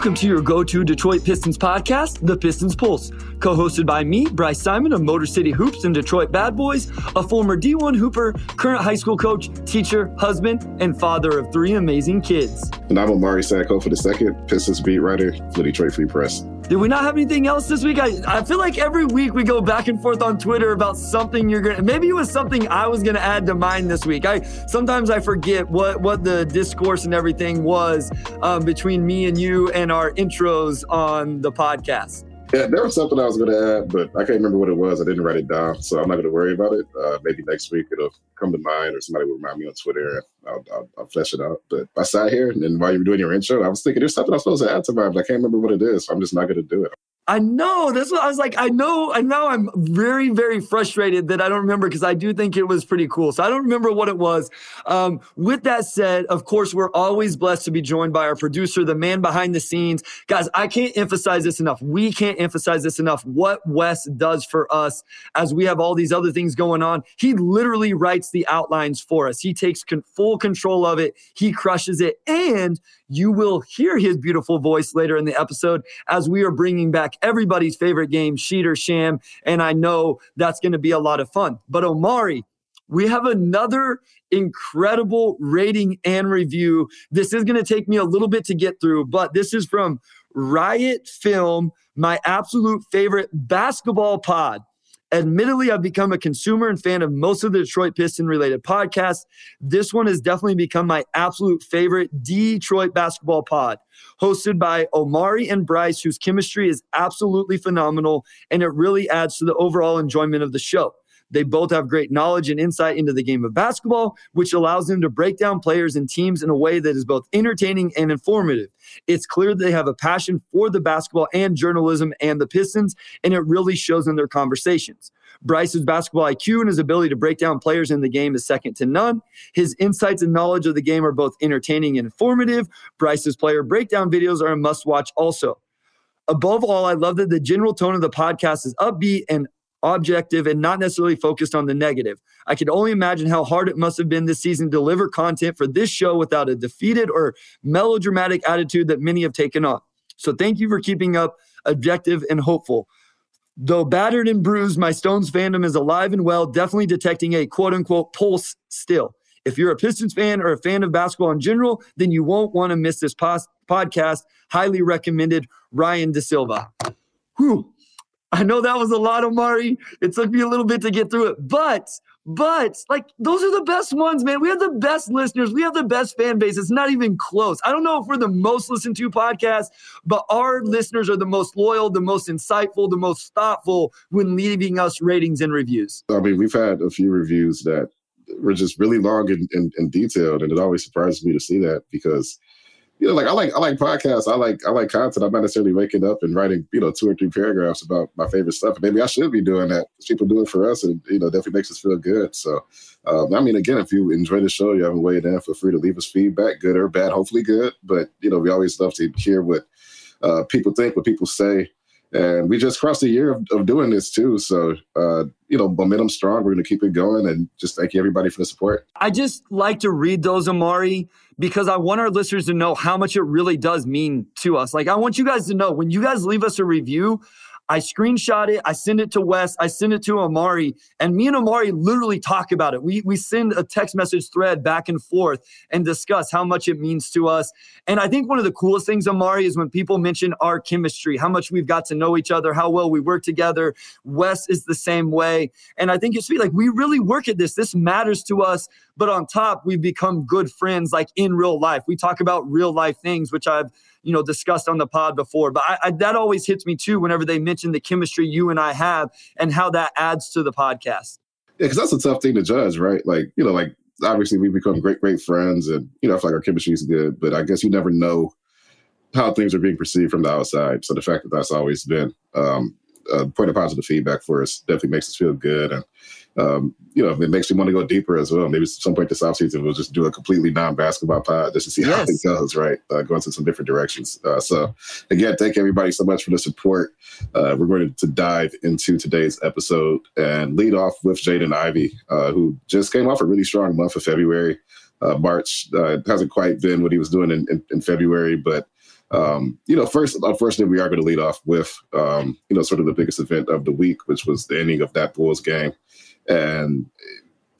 Welcome to your go to Detroit Pistons podcast, The Pistons Pulse, co hosted by me, Bryce Simon of Motor City Hoops and Detroit Bad Boys, a former D1 Hooper, current high school coach, teacher, husband, and father of three amazing kids. And I'm for the second Pistons beat writer for the Detroit Free Press. Did we not have anything else this week? I, I feel like every week we go back and forth on Twitter about something you're gonna. Maybe it was something I was gonna add to mine this week. I sometimes I forget what what the discourse and everything was um, between me and you and our intros on the podcast. Yeah, there was something I was going to add, but I can't remember what it was. I didn't write it down, so I'm not going to worry about it. Uh, maybe next week it'll come to mind, or somebody will remind me on Twitter. I'll, I'll, I'll flesh it out. But I sat here, and while you were doing your intro, I was thinking there's something I'm supposed to add to mine, but I can't remember what it is. So I'm just not going to do it. I know. That's what I was like. I know. I know. I'm very, very frustrated that I don't remember because I do think it was pretty cool. So I don't remember what it was. Um, with that said, of course, we're always blessed to be joined by our producer, the man behind the scenes. Guys, I can't emphasize this enough. We can't emphasize this enough. What Wes does for us as we have all these other things going on. He literally writes the outlines for us. He takes con- full control of it. He crushes it. And you will hear his beautiful voice later in the episode as we are bringing back everybody's favorite game, Sheed or Sham. And I know that's going to be a lot of fun. But Omari, we have another incredible rating and review. This is going to take me a little bit to get through, but this is from Riot Film, my absolute favorite basketball pod. Admittedly, I've become a consumer and fan of most of the Detroit Piston related podcasts. This one has definitely become my absolute favorite Detroit basketball pod, hosted by Omari and Bryce, whose chemistry is absolutely phenomenal, and it really adds to the overall enjoyment of the show. They both have great knowledge and insight into the game of basketball, which allows them to break down players and teams in a way that is both entertaining and informative. It's clear that they have a passion for the basketball and journalism and the Pistons, and it really shows in their conversations. Bryce's basketball IQ and his ability to break down players in the game is second to none. His insights and knowledge of the game are both entertaining and informative. Bryce's player breakdown videos are a must watch also. Above all, I love that the general tone of the podcast is upbeat and objective and not necessarily focused on the negative. I can only imagine how hard it must have been this season to deliver content for this show without a defeated or melodramatic attitude that many have taken on. So thank you for keeping up objective and hopeful. Though battered and bruised, my Stones fandom is alive and well, definitely detecting a quote unquote pulse still. If you're a Pistons fan or a fan of basketball in general, then you won't want to miss this pos- podcast. Highly recommended, Ryan De Silva. Whew. I know that was a lot, Omari. It took me a little bit to get through it, but but like those are the best ones, man. We have the best listeners. We have the best fan base. It's not even close. I don't know if we're the most listened to podcast, but our listeners are the most loyal, the most insightful, the most thoughtful when leaving us ratings and reviews. I mean, we've had a few reviews that were just really long and, and, and detailed, and it always surprises me to see that because you know, like I like I like podcasts. I like I like content. I'm not necessarily waking up and writing, you know, two or three paragraphs about my favorite stuff. Maybe I should be doing that. People do it for us, and you know, definitely makes us feel good. So, um, I mean, again, if you enjoy the show, you haven't weighed in, feel free to leave us feedback, good or bad. Hopefully, good. But you know, we always love to hear what uh, people think, what people say. And we just crossed a year of, of doing this too. So, uh, you know, momentum strong. We're going to keep it going and just thank you everybody for the support. I just like to read those, Omari, because I want our listeners to know how much it really does mean to us. Like, I want you guys to know when you guys leave us a review, I screenshot it, I send it to Wes, I send it to Omari, and me and Omari literally talk about it. We we send a text message thread back and forth and discuss how much it means to us. And I think one of the coolest things, Omari, is when people mention our chemistry, how much we've got to know each other, how well we work together. Wes is the same way. And I think it's like we really work at this. This matters to us. But on top, we've become good friends like in real life. We talk about real life things, which I've you know discussed on the pod before. But I, I, that always hits me too whenever they mention the chemistry you and I have and how that adds to the podcast. Yeah, because that's a tough thing to judge, right? Like you know, like obviously we become great great friends, and you know I feel like our chemistry is good, but I guess you never know how things are being perceived from the outside. So the fact that that's always been um, a point of positive feedback for us definitely makes us feel good. And um, you know, it makes me want to go deeper as well. Maybe at some point this offseason we'll just do a completely non-basketball pod just to see yes. how it goes, right? Uh, going to some different directions. Uh, so again, thank everybody so much for the support. Uh, we're going to dive into today's episode and lead off with Jaden Ivey, uh, who just came off a really strong month of February. Uh, March uh, hasn't quite been what he was doing in, in, in February, but um, you know, first, unfortunately, we are going to lead off with, um, you know, sort of the biggest event of the week, which was the ending of that Bulls game. And,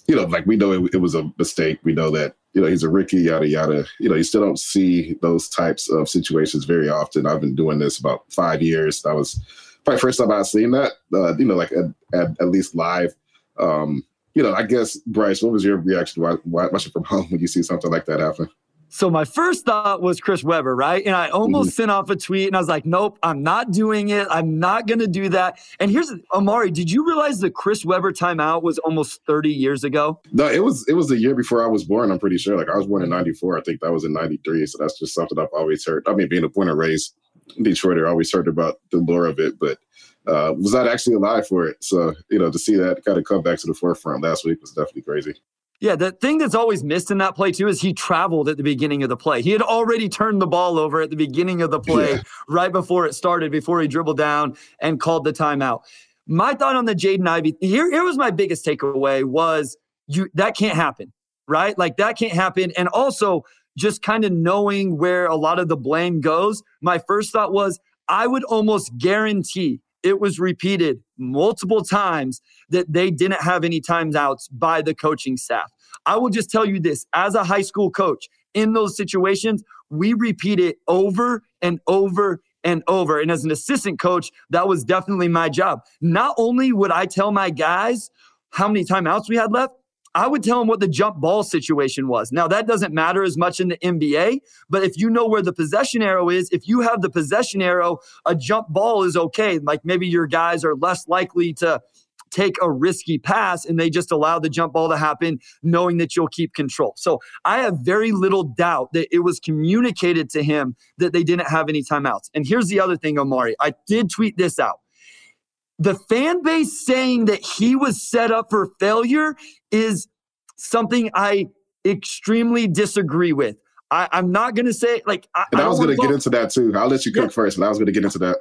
you know, like we know it, it, was a mistake. We know that, you know, he's a rookie, yada, yada. You know, you still don't see those types of situations very often. I've been doing this about five years. That was probably first time I've seen that, uh, you know, like at, at, at least live. Um, you know, I guess, Bryce, what was your reaction watching from home when you see something like that happen? So my first thought was Chris Webber, right? And I almost mm-hmm. sent off a tweet and I was like, nope, I'm not doing it. I'm not going to do that. And here's Omari, did you realize the Chris Webber timeout was almost 30 years ago? No, it was it was the year before I was born, I'm pretty sure. Like I was born in 94. I think that was in 93. So that's just something I've always heard. I mean, being a born and raised Detroiter, I always heard about the lore of it, but uh, was not actually alive for it. So, you know, to see that kind of come back to the forefront last week was definitely crazy. Yeah, the thing that's always missed in that play too is he traveled at the beginning of the play. He had already turned the ball over at the beginning of the play, yeah. right before it started, before he dribbled down and called the timeout. My thought on the Jaden Ivey here, here was my biggest takeaway was you that can't happen, right? Like that can't happen. And also just kind of knowing where a lot of the blame goes. My first thought was I would almost guarantee it was repeated multiple times that they didn't have any timeouts by the coaching staff. I will just tell you this as a high school coach, in those situations, we repeat it over and over and over. And as an assistant coach, that was definitely my job. Not only would I tell my guys how many timeouts we had left, I would tell him what the jump ball situation was. Now, that doesn't matter as much in the NBA, but if you know where the possession arrow is, if you have the possession arrow, a jump ball is okay. Like maybe your guys are less likely to take a risky pass and they just allow the jump ball to happen, knowing that you'll keep control. So I have very little doubt that it was communicated to him that they didn't have any timeouts. And here's the other thing, Omari. I did tweet this out the fan base saying that he was set up for failure is something I extremely disagree with. I, am not going to say like. I, and I, I was going to get into that too. I'll let you cook yeah. first, I was going to get into that.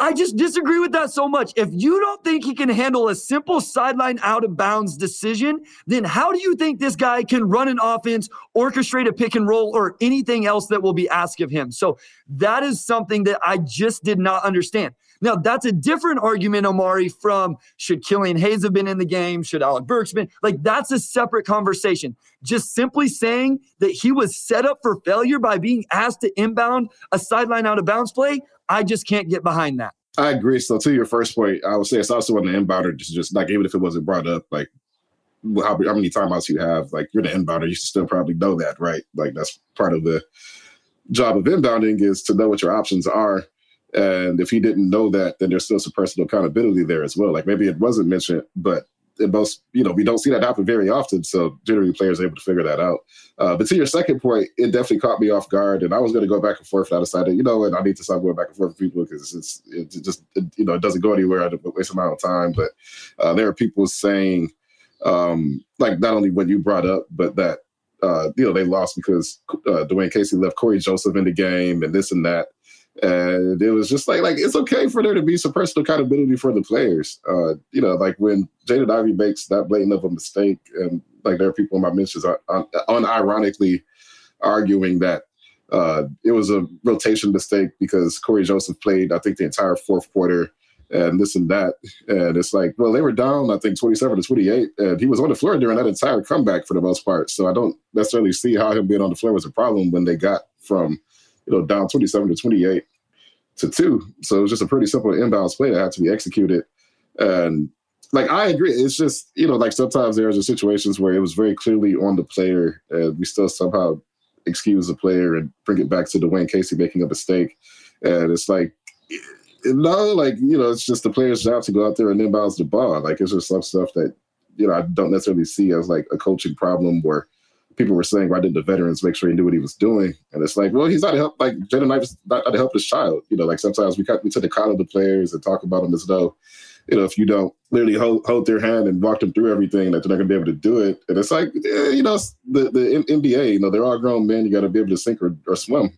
I just disagree with that so much. If you don't think he can handle a simple sideline out of bounds decision, then how do you think this guy can run an offense, orchestrate a pick and roll, or anything else that will be asked of him? So that is something that I just did not understand. Now, that's a different argument, Omari, from should Killian Hayes have been in the game? Should Alec Burks been? Like, that's a separate conversation. Just simply saying that he was set up for failure by being asked to inbound a sideline out of bounds play, I just can't get behind that. I agree. So, to your first point, I would say it's also on the inbounder, just, just like even if it wasn't brought up, like how, how many timeouts you have, like you're the inbounder, you should still probably know that, right? Like, that's part of the job of inbounding is to know what your options are and if he didn't know that, then there's still some personal accountability there as well. Like maybe it wasn't mentioned, but most, you know, we don't see that happen very often. So generally, players are able to figure that out. Uh, but to your second point, it definitely caught me off guard, and I was going to go back and forth. And I decided, you know what, I need to stop going back and forth with people because it's, it's it just it, you know it doesn't go anywhere. I waste amount of time. But uh, there are people saying, um, like not only what you brought up, but that uh, you know they lost because uh, Dwane Casey left Cory Joseph in the game and this and that. And it was just like, like it's okay for there to be some personal accountability for the players. Uh, you know, like when Jaden Ivey makes that blatant of a mistake, and like there are people in my mentions are unironically arguing that uh, it was a rotation mistake because Cory Joseph played, I think, the entire fourth quarter and this and that. And it's like, well, they were down, I think, 27 to 28, and he was on the floor during that entire comeback for the most part. So I don't necessarily see how him being on the floor was a problem when they got from you know, down 27 to 28 to two. So it was just a pretty simple inbounds play that had to be executed. And like I agree, it's just you know like sometimes there's situations where it was very clearly on the player, and we still somehow excuse the player and bring it back to Dwane Casey making a mistake. And it's like, no, like, you know, it's just the player's job to go out there and inbounds the ball. Like, it's just some stuff that, you know, I don't necessarily see as like a coaching problem where people were saying, why didn't the veterans make sure he knew what he was doing? And it's like, well, he's not to help, like, Jaden Knight is not to help his child. You know, like sometimes we, cut, we tend to coddle the players and talk about them as though, you know, if you don't literally hold, hold their hand and walk them through everything, that they're not going to be able to do it. And it's like, eh, you know, the, the NBA, you know, they're all grown men. You got to be able to sink or, or swim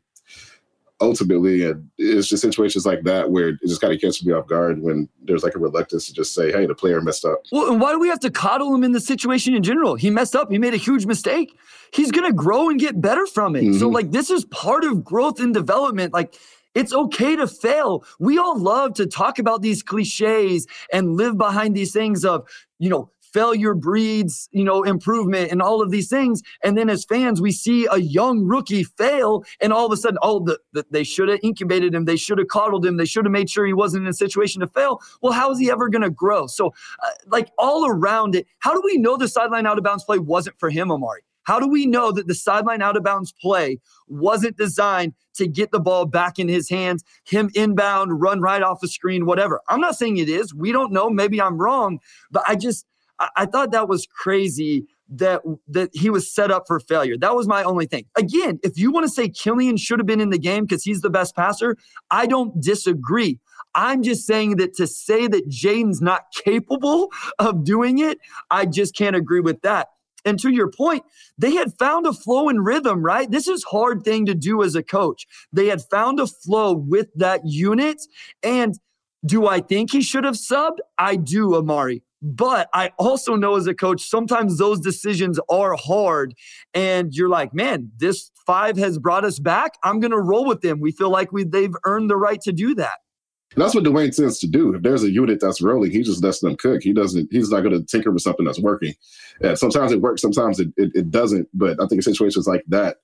ultimately. And it's just situations like that where it just kind of catches me off guard when there's like a reluctance to just say, hey, the player messed up. Well, and why do we have to coddle him in the situation in general? He messed up. He made a huge mistake. He's going to grow and get better from it. Mm-hmm. So, like, this is part of growth and development. Like, it's okay to fail. We all love to talk about these cliches and live behind these things of, you know, failure breeds, you know, improvement and all of these things. And then as fans, we see a young rookie fail, and all of a sudden, oh, the, the, they should have incubated him, they should have coddled him, they should have made sure he wasn't in a situation to fail. Well, how is he ever going to grow? So, uh, like all around it, how do we know the sideline out of bounds play wasn't for him, Omari? How do we know that the sideline out of bounds play wasn't designed to get the ball back in his hands, him inbound, run right off the screen, whatever? I'm not saying it is. We don't know. Maybe I'm wrong, but I just I, I thought that was crazy that that he was set up for failure. That was my only thing. Again, if you want to say Killian should have been in the game because he's the best passer, I don't disagree. I'm just saying that to say that Jaden's not capable of doing it, I just can't agree with that. And to your point, they had found a flow and rhythm, right? This is hard thing to do as a coach. They had found a flow with that unit. And do I think he should have subbed? I do, Omari. But I also know as a coach, sometimes those decisions are hard. And you're like, man, this five has brought us back. I'm going to roll with them. We feel like we, they've earned the right to do that. And that's what Dwane tends to do. If there's a unit that's rolling, he just lets them cook. He doesn't. He's not going to tinker with something that's working. And sometimes it works, sometimes it, it, it doesn't. But I think in situations like that,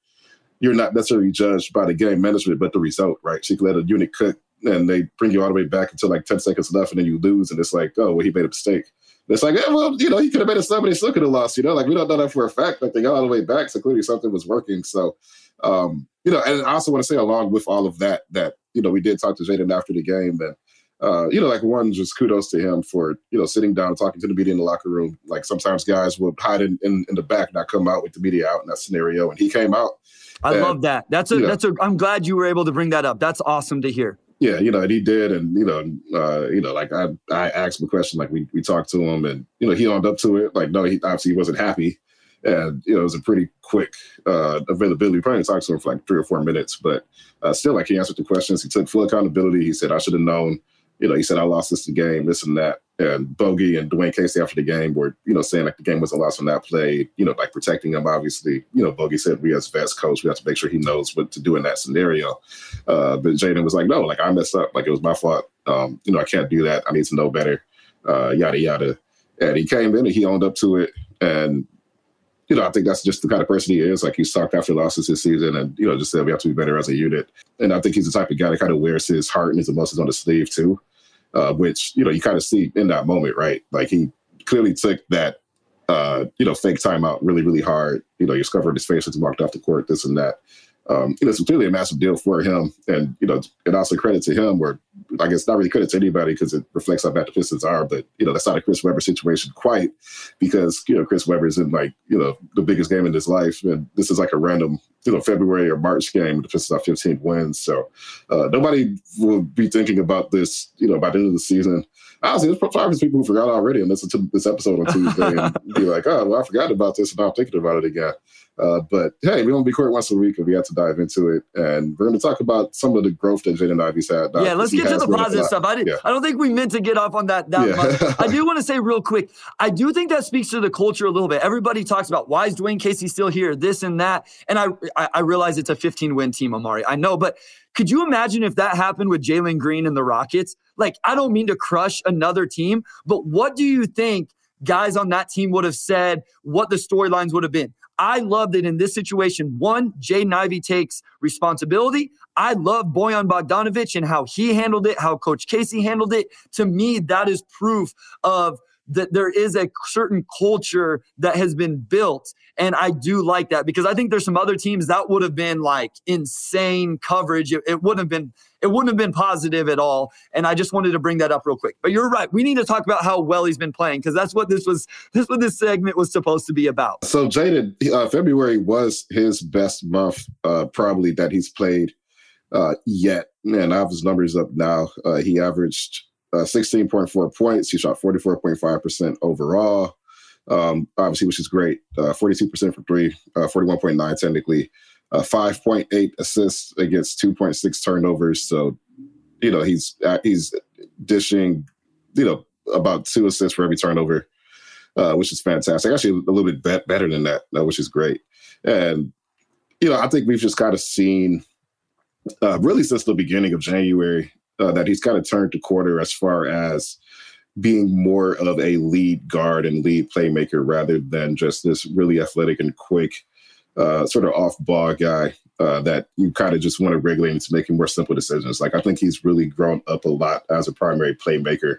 you're not necessarily judged by the game management, but the result, right? So you can let a unit cook, and they bring you all the way back until like ten seconds left, and then you lose, and it's like, oh, well, he made a mistake. It's like, yeah, well, you know, he could have made a and he still could have lost. You know, like we don't know that for a fact, but they got all the way back, so clearly something was working. So, um, you know, and I also want to say, along with all of that, that you know, we did talk to Jaden after the game, and uh, you know, like one, just kudos to him for, you know, sitting down and talking to the media in the locker room. Like sometimes guys will hide in, in, in the back, not come out with the media out in that scenario. And he came out. I and, love that. That's a, that's a, I'm glad you were able to bring that up. That's awesome to hear. Yeah, you know, and he did, and you know, uh, you know, like I, I asked him a question, like we, we talked to him, and you know, he owned up to it. Like, no, he obviously wasn't happy, and you know, it was a pretty quick uh, availability. Probably talked to him for like three or four minutes, but uh, still, like he answered the questions. He took full accountability. He said, "I should have known." you know, he said, I lost this game, this and that. And Bogey and Dwane Casey after the game were, you know, saying like the game was a loss on that play, you know, like protecting him. Obviously, you know, Bogey said we as vets coach, we have to make sure he knows what to do in that scenario. Uh, but Jaden was like, no, like I messed up. Like it was my fault. Um, you know, I can't do that. I need to know better. Uh, yada, yada. And he came in and he owned up to it. And, you know, I think that's just the kind of person he is. Like he's talked after losses this season and, you know, just said we have to be better as a unit. And I think he's the type of guy that kind of wears his heart and his emotions on the sleeve too uh, which you know you kind of see in that moment, right? Like he clearly took that uh, you know fake timeout really really hard. You know, he covered his face as he walked off the court, this and that um, you know, it's clearly a massive deal for him. And, you know, and also credit to him, or I guess not really credit to anybody because it reflects how bad the Pistons are, but, you know, that's not a Chris Webber situation quite because, you know, Chris Webber's in like, you know, the biggest game in his life. And this is like a random, you know, February or March game. The Pistons have 15 wins. So uh, nobody will be thinking about this, you know, by the end of the season. Honestly, there's probably people who forgot already and listen to this episode on Tuesday and be like, oh, well, I forgot about this and now I'm thinking about it again. Uh, but hey, we don't be court once a week, and we have to dive into it. And we're going to talk about some of the growth that Jaden Ivey's had. Yeah, let's get to the positive stuff. I, did, yeah. I don't think we meant to get off on that that yeah. much. I do want to say real quick, I do think that speaks to the culture a little bit. Everybody talks about why is Dwane Casey still here, this and that. And I, I, I realize it's a 15 win team, Omari. I know, but could you imagine if that happened with Jalen Green and the Rockets? Like, I don't mean to crush another team, but what do you think guys on that team would have said, what the storylines would have been? I love that in this situation, one, Jaden Ivey takes responsibility. I love Bojan Bogdanovich and how he handled it, how Coach Casey handled it. To me, that is proof of that there is a certain culture that has been built. And I do like that because I think there's some other teams that would have been like insane coverage. It, it wouldn't have been it wouldn't have been positive at all. And I just wanted to bring that up real quick. But you're right. We need to talk about how well he's been playing because that's what this was. This what this segment was supposed to be about. So Jaden, uh, February was his best month, uh, probably that he's played uh, yet. Man, I have his numbers up now. Uh, he averaged uh, 16.4 points. He shot 44.5% overall. Um, obviously, which is great. Uh, 42% from three, 41.9 technically uh, 5.8 assists against 2.6 turnovers. So, you know, he's uh, he's dishing, you know, about two assists for every turnover, uh, which is fantastic. Actually, a little bit be- better than that, uh, which is great. And you know, I think we've just kind of seen, uh, really since the beginning of January, uh, that he's kind of turned the corner as far as being more of a lead guard and lead playmaker rather than just this really athletic and quick uh, sort of off ball guy uh, that you kind of just want to regulate into making more simple decisions. Like I think he's really grown up a lot as a primary playmaker.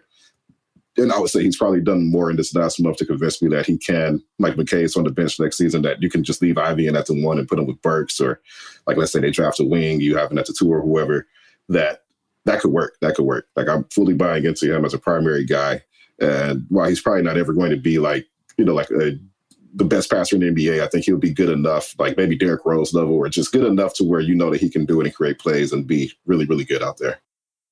And I would say he's probably done more in this last month to convince me that he can, like McKay's on the bench next season, that you can just leave Ivey in at the one and put him with Burks, or like let's say they draft a wing, you have him at the two or whoever, that that could work. That could work. Like I'm fully buying into him as a primary guy. And while he's probably not ever going to be like, you know, like a the best passer in the NBA. I think he'll be good enough, like maybe Derrick Rose level, or just good enough to where you know that he can do it and create plays and be really, really good out there.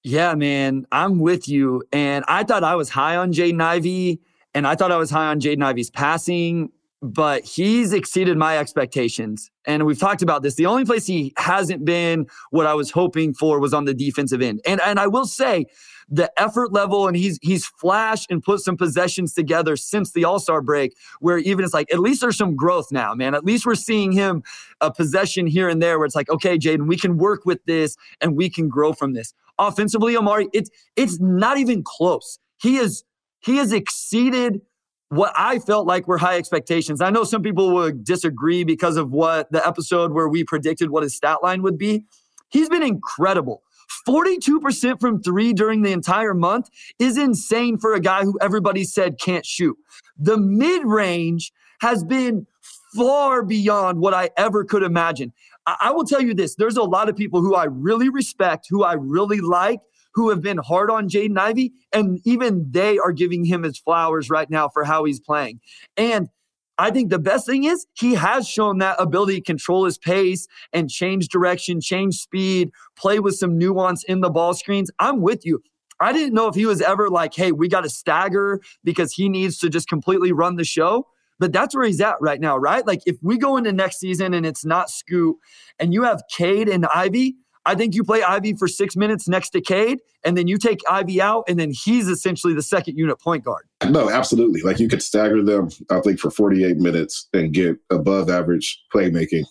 Yeah, man, I'm with you. And I thought I was high on Jaden Ivey, and I thought I was high on Jaden Ivey's passing, but he's exceeded my expectations. And we've talked about this. The only place he hasn't been what I was hoping for was on the defensive end. And and I will say, the effort level and he's he's flashed and put some possessions together since the All-Star break where even it's like at least there's some growth now, man. At least we're seeing him a possession here and there where it's like, okay, Jaden, we can work with this and we can grow from this. Offensively, Omari, it's it's not even close. He is he has exceeded what I felt like were high expectations. I know some people would disagree because of what the episode where we predicted what his stat line would be. He's been incredible. 42% from three during the entire month is insane for a guy who everybody said can't shoot. The mid range has been far beyond what I ever could imagine. I-, I will tell you this there's a lot of people who I really respect, who I really like, who have been hard on Jaden Ivey, and even they are giving him his flowers right now for how he's playing. And I think the best thing is he has shown that ability to control his pace and change direction, change speed, play with some nuance in the ball screens. I'm with you. I didn't know if he was ever like, hey, we got to stagger because he needs to just completely run the show. But that's where he's at right now, right? Like if we go into next season and it's not Scoot and you have Cade and Ivey, I think you play Ivey for six minutes next to Cade, and then you take Ivey out, and then he's essentially the second unit point guard. No, absolutely. Like you could stagger them, I think, for 48 minutes and get above average playmaking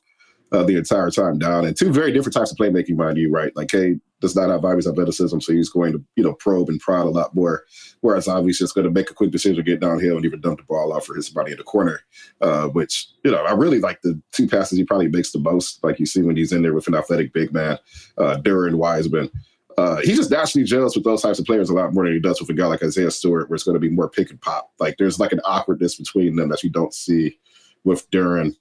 uh, the entire time down. And two very different types of playmaking, mind you, right? Like Cade does not have Ivey's athleticism, so he's going to, you know, probe and prod a lot more. Whereas Ivey's just going to make a quick decision, to get downhill, and even dump the ball off for his body in the corner. Uh, which, you know, I really like the two passes he probably makes the most, like you see when he's in there with an athletic big man, uh, Duren Wiseman. Uh, he just naturally gels with those types of players a lot more than he does with a guy like Isaiah Stewart, where it's going to be more pick and pop. Like there's like an awkwardness between them that you don't see with Duren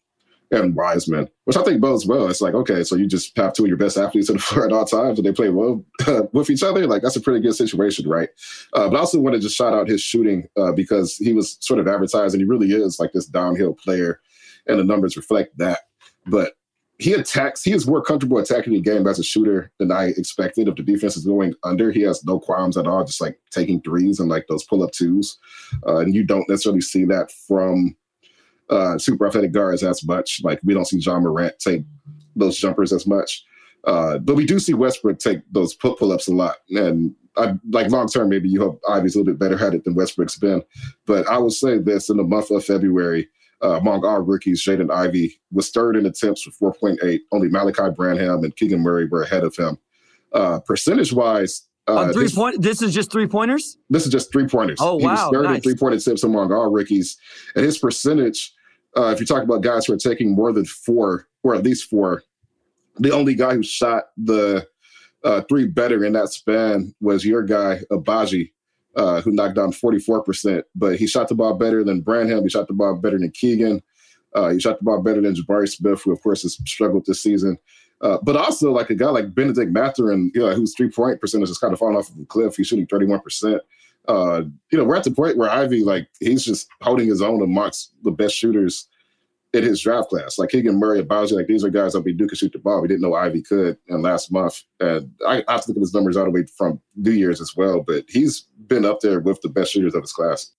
and Wiseman, which I think bodes well. It's like, okay, so you just have two of your best athletes on the floor at all times and they play well with each other. Like, that's a pretty good situation, right? Uh, but I also want to just shout out his shooting uh, because he was sort of advertised and he really is like this downhill player, and the numbers reflect that. But he attacks, he is more comfortable attacking the game as a shooter than I expected. If the defense is going under, he has no qualms at all, just like taking threes and like those pull up twos. Uh, and you don't necessarily see that from uh, super athletic guards as much. Like we don't see Ja Morant take those jumpers as much. Uh, but we do see Westbrook take those pull ups a lot. And I, like long term, maybe you hope Ivey's a little bit better at it than Westbrook's been. But I would say this in the month of February, uh, among our rookies, Jaden Ivey was third in attempts with 4.8. Only Malaki Branham and Keegan Murray were ahead of him. Uh, percentage wise, uh, three this, point. This is just three pointers. This is just three pointers. Oh he wow! was third nice. in three point attempts among all rookies, and his percentage. Uh, if you talk about guys who are taking more than four, or at least four, the only guy who shot the uh, three better in that span was your guy Agbaji uh, who knocked down 44%, but he shot the ball better than Branham. He shot the ball better than Keegan. Uh, he shot the ball better than Jabari Smith, who, of course, has struggled this season. Uh, but also, like a guy like Bennedict Mathurin, you know, whose three point percentage is kind of falling off of a cliff. He's shooting 31%. Uh, you know, we're at the point where Ivey, like, he's just holding his own amongst the best shooters in his draft class. Like Keegan Murray Bowser, like these are guys that we do can shoot the ball. We didn't know Ivey could And last month. And I have to look at his numbers all the way from New Year's as well, but he's been up there with the best shooters of his class.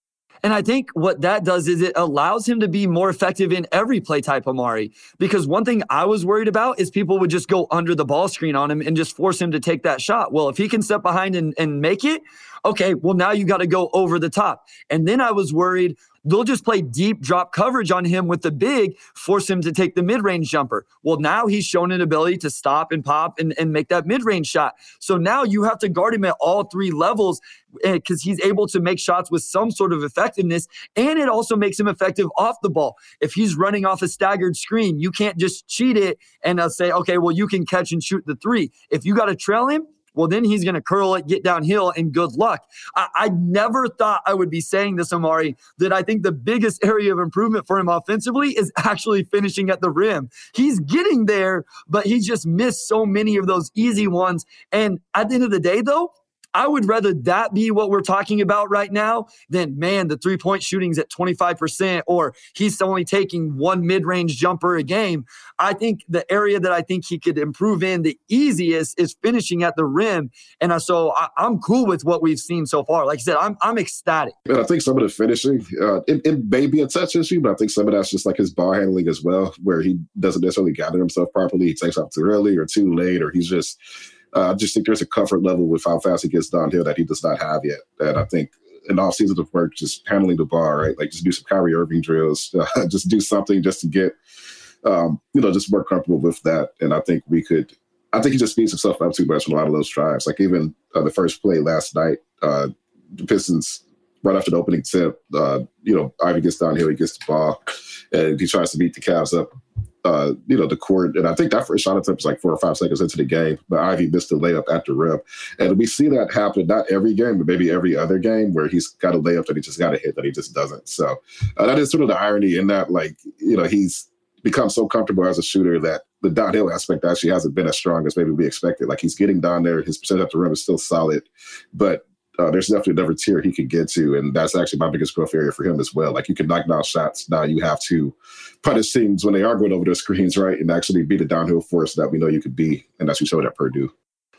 And I think what that does is it allows him to be more effective in every play type, Omari. Because one thing I was worried about is people would just go under the ball screen on him and just force him to take that shot. Well, if he can step behind and, and make it, okay, well, now you got to go over the top. And then I was worried they'll just play deep drop coverage on him with the big, force him to take the mid range jumper. Well, now he's shown an ability to stop and pop and, and make that mid range shot. So now you have to guard him at all three levels because eh, he's able to make shots with some sort of effectiveness. And it also makes him effective off the ball. If he's running off a staggered screen, you can't just cheat it and uh, say, okay, well, you can catch and shoot the three. If you got to trail him, well, then he's going to curl it, get downhill, and good luck. I, I never thought I would be saying this, Omari, that I think the biggest area of improvement for him offensively is actually finishing at the rim. He's getting there, but he just missed so many of those easy ones. And at the end of the day, though, I would rather that be what we're talking about right now than, man, the three point shooting's at 25% or he's only taking one mid range jumper a game. I think the area that I think he could improve in the easiest is finishing at the rim. And so I, am cool with what we've seen so far. Like I said, I'm, I'm ecstatic. And I think some of the finishing, uh, it, it may be a touch issue, but I think some of that's just like his ball handling as well, where he doesn't necessarily gather himself properly. He takes off too early or too late, or he's just uh, I just think there's a comfort level with how fast he gets downhill that he does not have yet. And I think an off season of work, just handling the bar, right? Like just do some Kyrie Irving drills, uh, just do something just to get, um, you know, just more comfortable with that. And I think we could, I think he just speeds himself up too much on a lot of those drives. Like even uh, the first play last night, uh, the Pistons right after the opening tip, uh, you know, Ivey gets downhill, he gets the ball, and he tries to beat the Cavs up uh, you know, the court. And I think that first shot attempt was like four or five seconds into the game, but Ivey missed the layup at the rim. And we see that happen not every game, but maybe every other game where he's got a layup that he just got a hit that he just doesn't. So uh, that is sort of the irony in that, like, you know, he's become so comfortable as a shooter that the downhill aspect actually hasn't been as strong as maybe we expected. Like he's getting down there, his percentage at the rim is still solid, but uh, there's definitely another tier he could get to, and that's actually my biggest growth area for him as well. Like you can knock down shots, now you have to punish teams when they are going over the screens, right, and actually be the downhill force that we know you could be, and that's you showed at Purdue.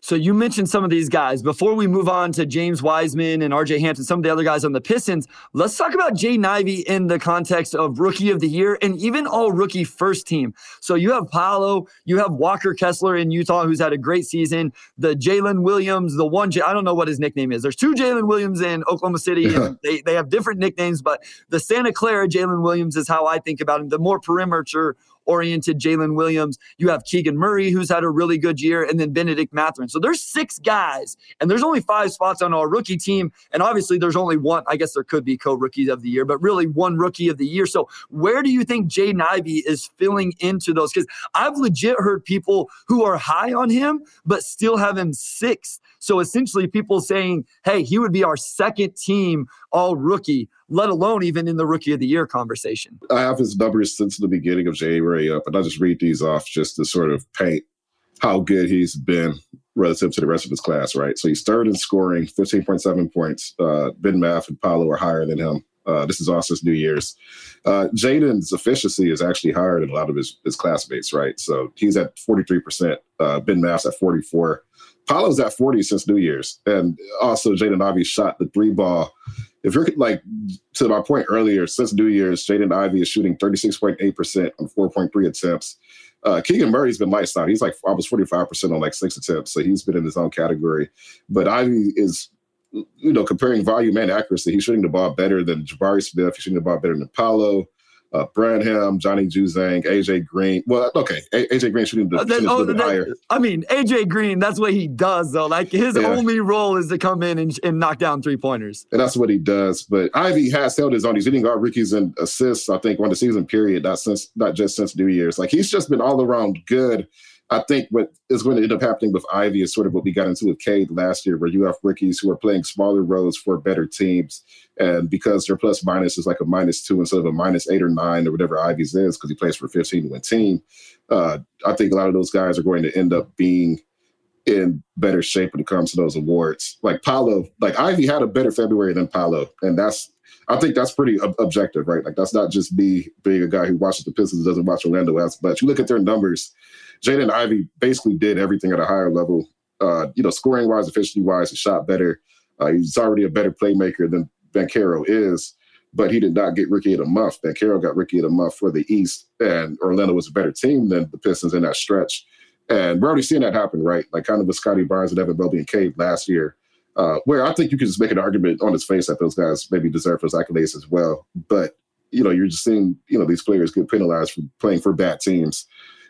So you mentioned some of these guys. Before we move on to James Wiseman and RJ Hampton, some of the other guys on the Pistons, let's talk about Jaden Ivey in the context of rookie of the year and even all rookie first team. So you have Paolo, you have Walker Kessler in Utah, who's had a great season. The Jalen Williams, the one, J- I don't know what his nickname is. There's two Jalen Williams in Oklahoma City, and they, they have different nicknames, but the Santa Clara Jalen Williams is how I think about him, the more perimeter oriented Jalen Williams. You have Keegan Murray, who's had a really good year, and then Bennedict Mathurin. So there's six guys, and there's only five spots on our rookie team. And obviously, there's only one. I guess there could be co rookie of the year, but really one rookie of the year. So where do you think Jaden Ivey is filling into those? Because I've legit heard people who are high on him, but still have him sixth. So essentially, people saying, hey, he would be our second team all rookie let alone even in the rookie of the year conversation. I have his numbers since the beginning of January up, and I'll just read these off just to sort of paint how good he's been relative to the rest of his class, right? So he's third in scoring, 15.7 points. Uh, ben Math and Paolo are higher than him. Uh, this is also New Year's. Uh, Jaden's efficiency is actually higher than a lot of his, his classmates, right? So he's at 43%. Uh, ben Math's at 44. Paolo's at 40 since New Year's. And also Jaden Ivey shot the three ball if you're like to my point earlier, since New Year's, Jaden Ivey is shooting 36.8% on 4.3 attempts. Uh, Keegan Murray's been lights out. He's like almost 45% on like six attempts. So he's been in his own category. But Ivey is, you know, comparing volume and accuracy, he's shooting the ball better than Jabari Smith. He's shooting the ball better than Paolo uh, Branham, Johnny Juzang, AJ Green. Well, okay, a- AJ Green shooting the uh, then, oh, that, higher. I mean, AJ Green, that's what he does though. Like his yeah. only role is to come in and, and knock down three pointers. And that's what he does. But Ivey has held his own. He's leading our rookies in assists. I think on the season period, not since not just since New Year's. Like he's just been all around good. I think what is going to end up happening with Ivey is sort of what we got into with Cade last year, where you have rookies who are playing smaller roles for better teams. And because their plus minus is like a minus two instead of a minus eight or nine or whatever Ivey's is, because he plays for 15 to win team, uh, I think a lot of those guys are going to end up being in better shape when it comes to those awards. Like Paolo, like Ivey had a better February than Paolo, and that's I think that's pretty ob- objective, right? Like that's not just me being a guy who watches the Pistons and doesn't watch Orlando as much. You look at their numbers. Jaden Ivey basically did everything at a higher level. Uh, you know, scoring wise, efficiency wise, he shot better. Uh, he's already a better playmaker than Banchero is, but he did not get rookie of the month. Banchero got rookie of the month for the East, and Orlando was a better team than the Pistons in that stretch. And we're already seeing that happen, right? Like kind of with Scottie Barnes and Evan Mobley and Cade last year, uh, where I think you could just make an argument on his face that those guys maybe deserve those accolades as well. But you know, you're just seeing you know these players get penalized for playing for bad teams.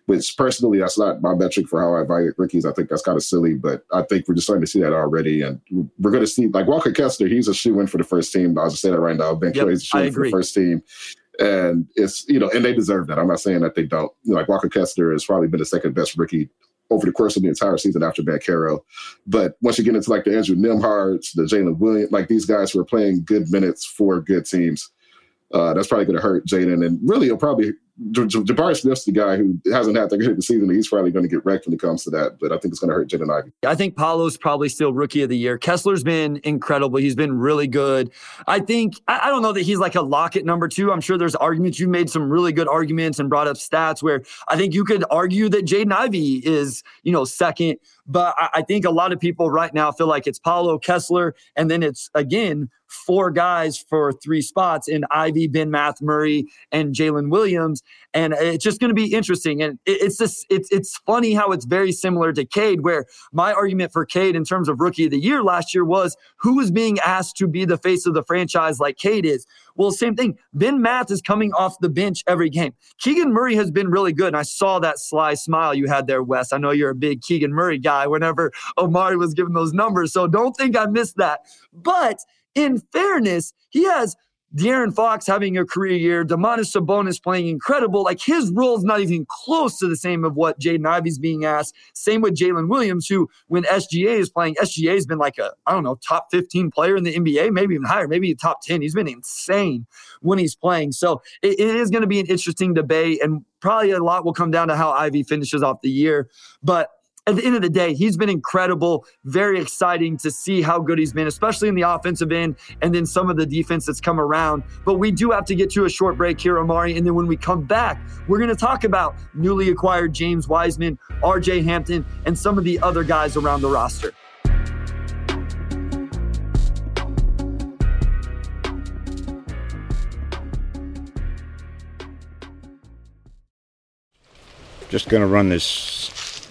Which personally, that's not my metric for how I evaluate rookies. I think that's kind of silly, but I think we're just starting to see that already, and we're going to see like Walker Kessler. He's a shoe in for the first team. I'll just say that right now. Ben yep, a shoe in for the first team and it's you know, and they deserve that. I'm not saying that they don't. You know, like Walker Kessler has probably been the second best rookie over the course of the entire season after Banchero. But once you get into like the Andrew Nembhards, the Jalen Williams, like these guys who are playing good minutes for good teams, uh, that's probably going to hurt Jaden. And really, it'll probably Jabari Smith's the guy who hasn't had that good of a season. He's probably going to get wrecked when it comes to that. But I think it's going to hurt Jaden Ivey. I think Paolo's probably still rookie of the year. Kessler's been incredible. He's been really good. I think I, don't know that he's like a lock at number two. I'm sure there's arguments. You made some really good arguments and brought up stats where I think you could argue that Jaden Ivey is, you know, second. But I, I think a lot of people right now feel like it's Paolo Kessler, and then it's again four guys for three spots in Ivey, Ben Math, Murray, and Jalen Williams. And it's just going to be interesting. And it's just, it's, it's funny how it's very similar to Cade, where my argument for Cade in terms of rookie of the year last year was who was being asked to be the face of the franchise like Cade is. Well, same thing. Ben Math is coming off the bench every game. Keegan Murray has been really good. And I saw that sly smile you had there, Wes. I know you're a big Keegan Murray guy whenever Omari was giving those numbers. So don't think I missed that. But in fairness, he has De'Aaron Fox having a career year, Domantas Sabonis playing incredible. Like his role is not even close to the same of what Jaden Ivey's being asked. Same with Jalen Williams, who when SGA is playing, SGA has been like a, I don't know, top 15 player in the NBA, maybe even higher, maybe top 10. He's been insane when he's playing. So it, it is going to be an interesting debate, and probably a lot will come down to how Ivey finishes off the year. But at the end of the day, he's been incredible. Very exciting to see how good he's been, especially in the offensive end and then some of the defense that's come around. But we do have to get to a short break here, Omari. And then when we come back, we're going to talk about newly acquired James Wiseman, RJ Hampton, and some of the other guys around the roster. Just going to run this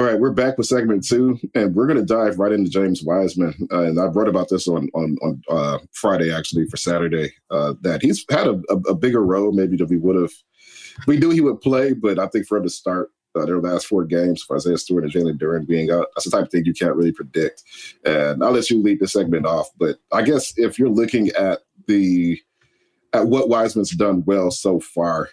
All right, we're back with segment two, and we're going to dive right into James Wiseman. Uh, and I wrote about this on on, on uh, Friday, actually, for Saturday. Uh, that he's had a, a, a, bigger role maybe than we would have. We knew he would play, but I think for him to start uh, their last four games, for Isaiah Stewart and Jalen Duren being out, that's the type of thing you can't really predict. And I'll let you lead the segment off. But I guess if you're looking at the at what Wiseman's done well so far,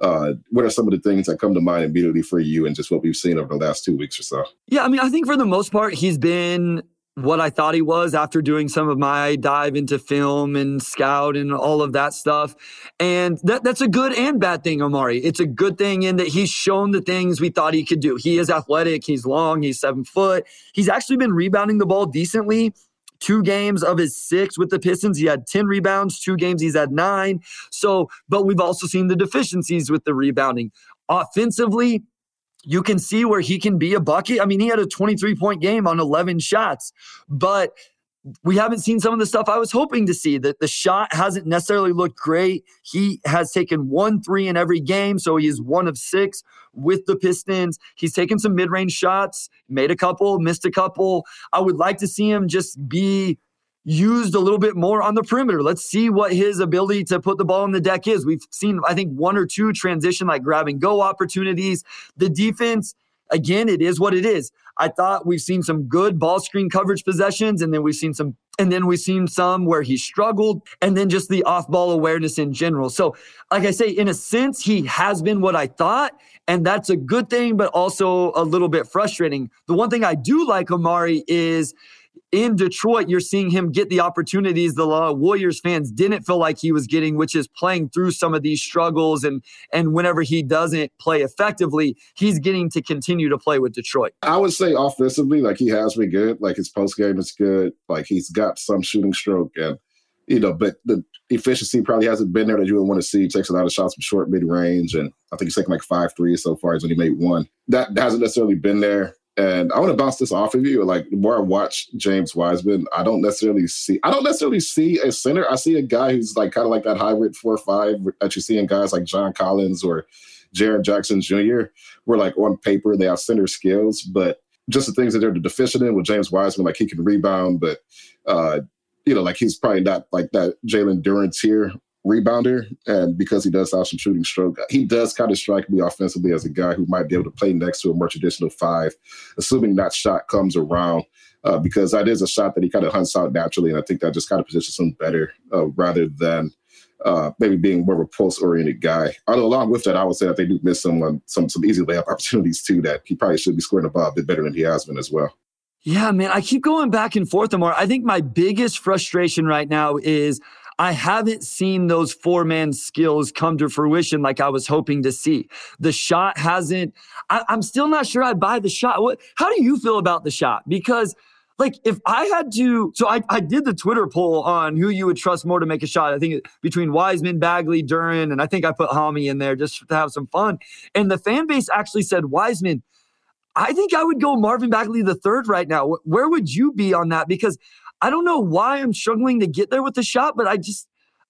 uh, what are some of the things that come to mind immediately for you and just what we've seen over the last two weeks or so? Yeah, I mean, I think for the most part, he's been what I thought he was after doing some of my dive into film and scout and all of that stuff. And that, that's a good and bad thing, Omari. It's a good thing in that he's shown the things we thought he could do. He is athletic, he's long, he's seven foot. He's actually been rebounding the ball decently two games of his six with the Pistons. He had 10 rebounds, two games he's had nine. So, but we've also seen the deficiencies with the rebounding. Offensively, you can see where he can be a bucket. I mean, he had a 23 point game on 11 shots, but we haven't seen some of the stuff I was hoping to see. That the shot hasn't necessarily looked great. He has taken one three in every game, so he is one of six with the Pistons. He's taken some mid range shots, made a couple, missed a couple. I would like to see him just be used a little bit more on the perimeter. Let's see what his ability to put the ball in the deck is. We've seen, I think, one or two transition like grab and go opportunities. The defense again, it is what it is. I thought we've seen some good ball screen coverage possessions, and then we've seen some, and then we've seen some where he struggled, and then just the off ball awareness in general. So, like I say, in a sense, he has been what I thought, and that's a good thing, but also a little bit frustrating. The one thing I do like Amari is in Detroit, you're seeing him get the opportunities the Warriors fans didn't feel like he was getting, which is playing through some of these struggles. And and whenever he doesn't play effectively, he's getting to continue to play with Detroit. I would say offensively, like he has been good. Like his post game is good. Like he's got some shooting stroke and you know, but the efficiency probably hasn't been there that you would want to see. He takes a lot of shots from short mid range, and I think he's taken like five threes so far. He's only made one. That hasn't necessarily been there. And I want to bounce this off of you. Like the more I watch James Wiseman, I don't necessarily see I don't necessarily see a center. I see a guy who's like kind of like that hybrid four or five that you see in guys like John Collins or Jaren Jackson Jr. Where like on paper they have center skills, but just the things that they're deficient in with James Wiseman, like he can rebound, but uh, you know, like he's probably not like that Jalen Duren here rebounder, and because he does have some shooting stroke, he does kind of strike me offensively as a guy who might be able to play next to a more traditional five, assuming that shot comes around. Uh, because that is a shot that he kind of hunts out naturally, and I think that just kind of positions him better uh, rather than uh, maybe being more of a post-oriented guy. Although along with that, I would say that they do miss some um, some some easy layup opportunities too. That he probably should be scoring ball a bit better than he has been as well. Yeah, man, I keep going back and forth more. I think my biggest frustration right now is I haven't seen those four man skills come to fruition like I was hoping to see. The shot hasn't, I, am still not sure I buy the shot. What, how do you feel about the shot? Because like if I had to, so I, I did the Twitter poll on who you would trust more to make a shot. I think between Wiseman, Bagley, Duren, and I think I put Hami in there just to have some fun. And the fan base actually said Wiseman. I think I would go Marvin Bagley the third right now. Where would you be on that? Because I don't know why I'm struggling to get there with the shot, but I just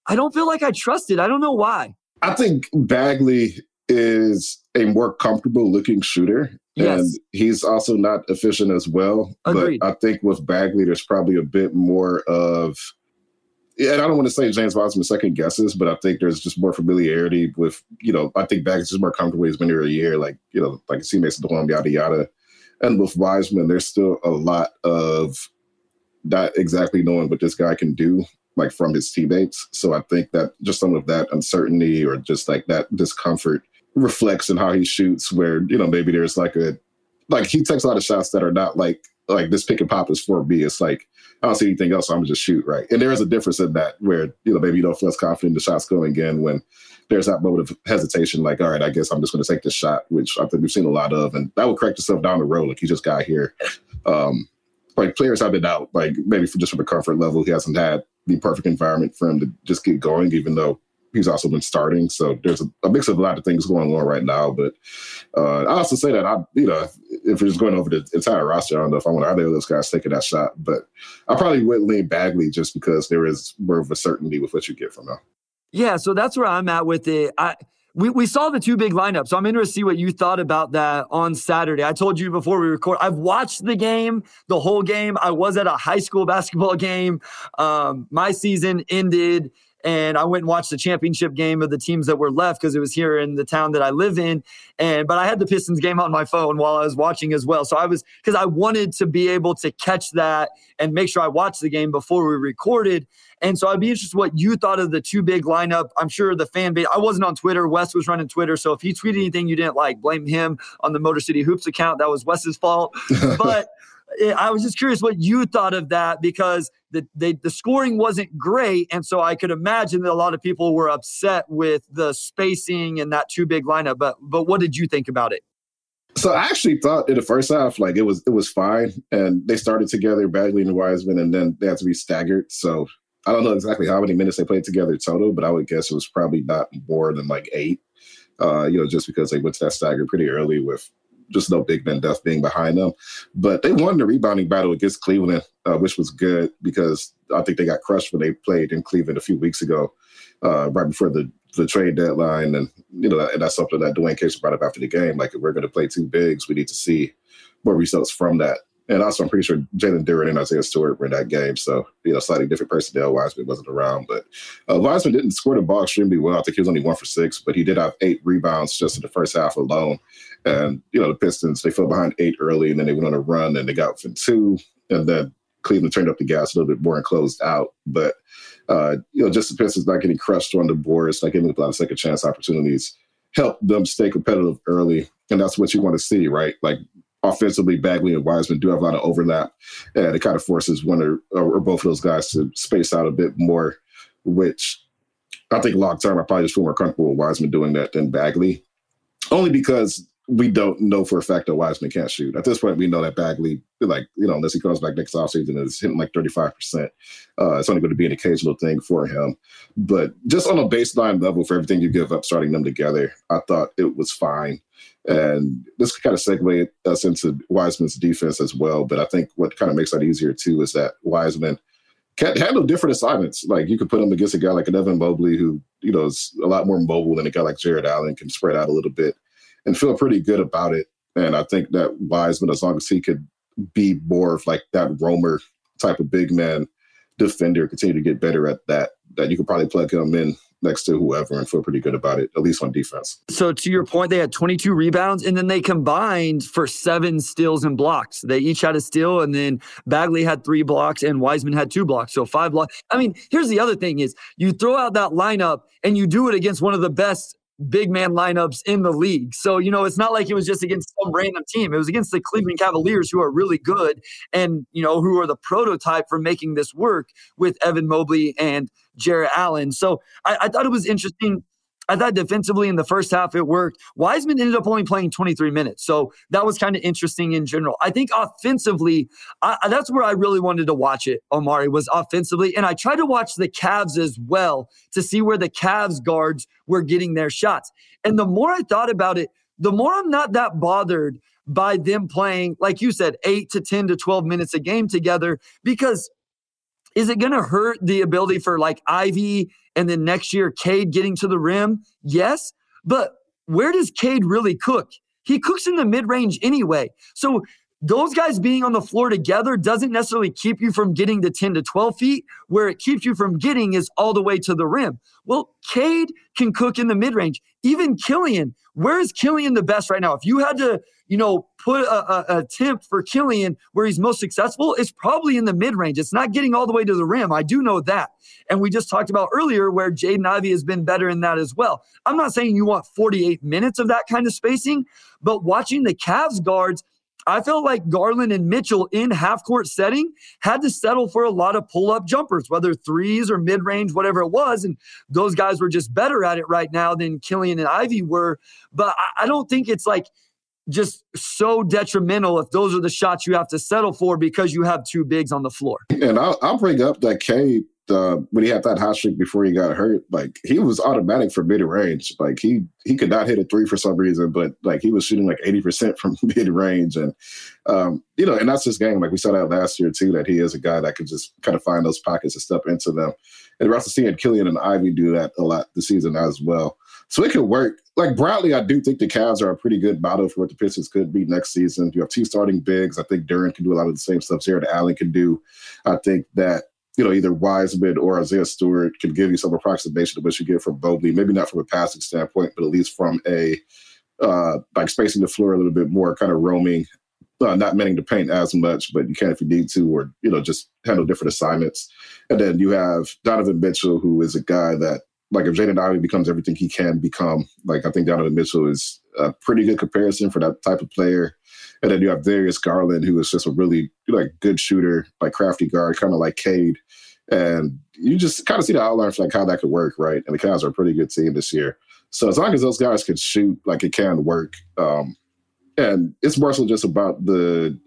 I don't feel like I trust it. I don't know why. I think Bagley is a more comfortable looking shooter. Yes. And he's also not efficient as well. Agreed. But I think with Bagley, there's probably a bit more of and I don't want to say James Wiseman second guesses, but I think there's just more familiarity with, you know, I think Bagley's just more comfortable. He's been here a year, like, you know, like his teammates him, yada, yada. And with Wiseman, there's still a lot of not exactly knowing what this guy can do, like from his teammates. So I think that just some of that uncertainty or just like that discomfort reflects in how he shoots, where, you know, maybe there's like a, like he takes a lot of shots that are not like, like this pick and pop is for me. It's like, I don't see anything else. So I'm just shoot right. And there is a difference in that where, you know, maybe you don't feel as confident the shot's going in when there's that moment of hesitation, like, all right, I guess I'm just going to take this shot, which I think we've seen a lot of. And that will correct itself down the road. Like, he just got here. Um, like players have been out, like maybe just from a comfort level, he hasn't had the perfect environment for him to just get going, even though he's also been starting. So there's a, a mix of a lot of things going on right now. But uh, I also say that I, you know, if we're just going over the entire roster, I don't know if I want either of those guys taking that shot, but I probably would lean Bagley just because there is more of a certainty with what you get from him. Yeah, so that's where I'm at with it. I we, we saw the two big lineups. So I'm interested to see what you thought about that on Saturday. I told you before we record, I've watched the game, the whole game. I was at a high school basketball game. Um, my season ended and I went and watched the championship game of the teams that were left because it was here in the town that I live in. And but I had the Pistons game on my phone while I was watching as well. So I was because I wanted to be able to catch that and make sure I watched the game before we recorded. And so I'd be interested what you thought of the two big lineup. I'm sure the fan base. I wasn't on Twitter. Wes was running Twitter, so if he tweeted anything you didn't like, blame him on the Motor City Hoops account. That was Wes's fault. but I was just curious what you thought of that because the they, the scoring wasn't great, and so I could imagine that a lot of people were upset with the spacing and that too big lineup. But but what did you think about it? So I actually thought in the first half, like it was it was fine, and they started together, Bagley and Wiseman, and then they had to be staggered. So I don't know exactly how many minutes they played together total, but I would guess it was probably not more than like eight. Uh, you know, just because they went to that stagger pretty early with just no big men depth being behind them. But they won the rebounding battle against Cleveland, uh, which was good because I think they got crushed when they played in Cleveland a few weeks ago, uh, right before the the trade deadline. And you know, and that's something that Dwane Casey brought up after the game. Like, if we're going to play two bigs, we need to see more results from that. And also, I'm pretty sure Jalen Duren and Isaiah Stewart were in that game. So, you know, slightly different personnel. Wiseman wasn't around. But uh, Wiseman didn't score the ball extremely well. I think he was only one for six, but he did have eight rebounds just in the first half alone. And, you know, the Pistons, they fell behind eight early and then they went on a run and they got within two. And then Cleveland turned up the gas a little bit more and closed out. But, uh, you know, just the Pistons not getting crushed on the boards, not getting a lot of second chance opportunities, helped them stay competitive early. And that's what you want to see, right? Like offensively, Bagley and Wiseman do have a lot of overlap, and it kind of forces one or, or both of those guys to space out a bit more, which I think long term I probably just feel more comfortable with Wiseman doing that than Bagley, only because we don't know for a fact that Wiseman can't shoot. At this point, we know that Bagley, like, you know, unless he comes back next offseason and is hitting like 35%, uh, it's only going to be an occasional thing for him. But just on a baseline level for everything you give up starting them together, I thought it was fine. And this kind of segue us into Wiseman's defense as well. But I think what kind of makes that easier too is that Wiseman can handle different assignments. Like you could put him against a guy like an Evan Mobley, who you know is a lot more mobile than a guy like Jarrett Allen, can spread out a little bit and feel pretty good about it. And I think that Wiseman, as long as he could be more of like that roamer type of big man defender, continue to get better at that, that you could probably plug him in next to whoever and feel pretty good about it, at least on defense. So to your point, they had 22 rebounds and then they combined for seven steals and blocks. They each had a steal and then Bagley had three blocks and Wiseman had two blocks. So five blocks. I mean, here's the other thing is you throw out that lineup and you do it against one of the best big man lineups in the league. So, you know, it's not like it was just against some random team. It was against the Cleveland Cavaliers, who are really good and, you know, who are the prototype for making this work with Evan Mobley and Jarrett Allen. So I, I thought it was interesting I thought defensively in the first half it worked. Wiseman ended up only playing 23 minutes. So that was kind of interesting in general. I think offensively, I, that's where I really wanted to watch it, Omari, was offensively. And I tried to watch the Cavs as well to see where the Cavs guards were getting their shots. And the more I thought about it, the more I'm not that bothered by them playing, like you said, eight to 10 to 12 minutes a game together because is it going to hurt the ability for like Ivey and then next year Cade getting to the rim? Yes. But where does Cade really cook? He cooks in the mid range anyway. So those guys being on the floor together doesn't necessarily keep you from getting to 10 to 12 feet. Where it keeps you from getting is all the way to the rim. Well, Cade can cook in the mid range. Even Killian, where is Killian the best right now? If you had to, you know, put a, a, a tip for Killian where he's most successful, it's probably in the mid range. It's not getting all the way to the rim. I do know that. And we just talked about earlier where Jaden Ivey has been better in that as well. I'm not saying you want 48 minutes of that kind of spacing, but watching the Cavs guards I felt like Garland and Mitchell in half court setting had to settle for a lot of pull up jumpers, whether threes or mid range, whatever it was. And those guys were just better at it right now than Killian and Ivey were. But I, I don't think it's like just so detrimental if those are the shots you have to settle for because you have two bigs on the floor. And I'll, I'll bring up that Cade uh, when he had that hot streak before he got hurt, like he was automatic for mid range. Like he he could not hit a three for some reason, but like he was shooting like eighty percent from mid range, and um, you know, and that's his game. Like we saw that last year too, that he is a guy that could just kind of find those pockets and step into them. And we're also seeing Killian and Ivey do that a lot this season as well. So it could work. Like broadly, I do think the Cavs are a pretty good model for what the Pistons could be next season. You have two starting bigs. I think Duren can do a lot of the same stuff Jarrett Allen can do. I think that you know, either Wiseman or Isaiah Stewart can give you some approximation of what you get from Mobley. Maybe not from a passing standpoint, but at least from a uh, like spacing the floor a little bit more, kind of roaming, uh, not manning to paint as much, but you can if you need to, or you know, just handle different assignments. And then you have Donovan Mitchell, who is a guy that, like, if Jaden Ivey becomes everything he can become, like I think Donovan Mitchell is a pretty good comparison for that type of player. And then you have Darius Garland, who is just a really like good shooter, like crafty guard, kind of like Cade. And you just kind of see the outline for like how that could work, right? And the Cavs are a pretty good team this year. So as long as those guys can shoot, like it can work. Um, and it's more so just about the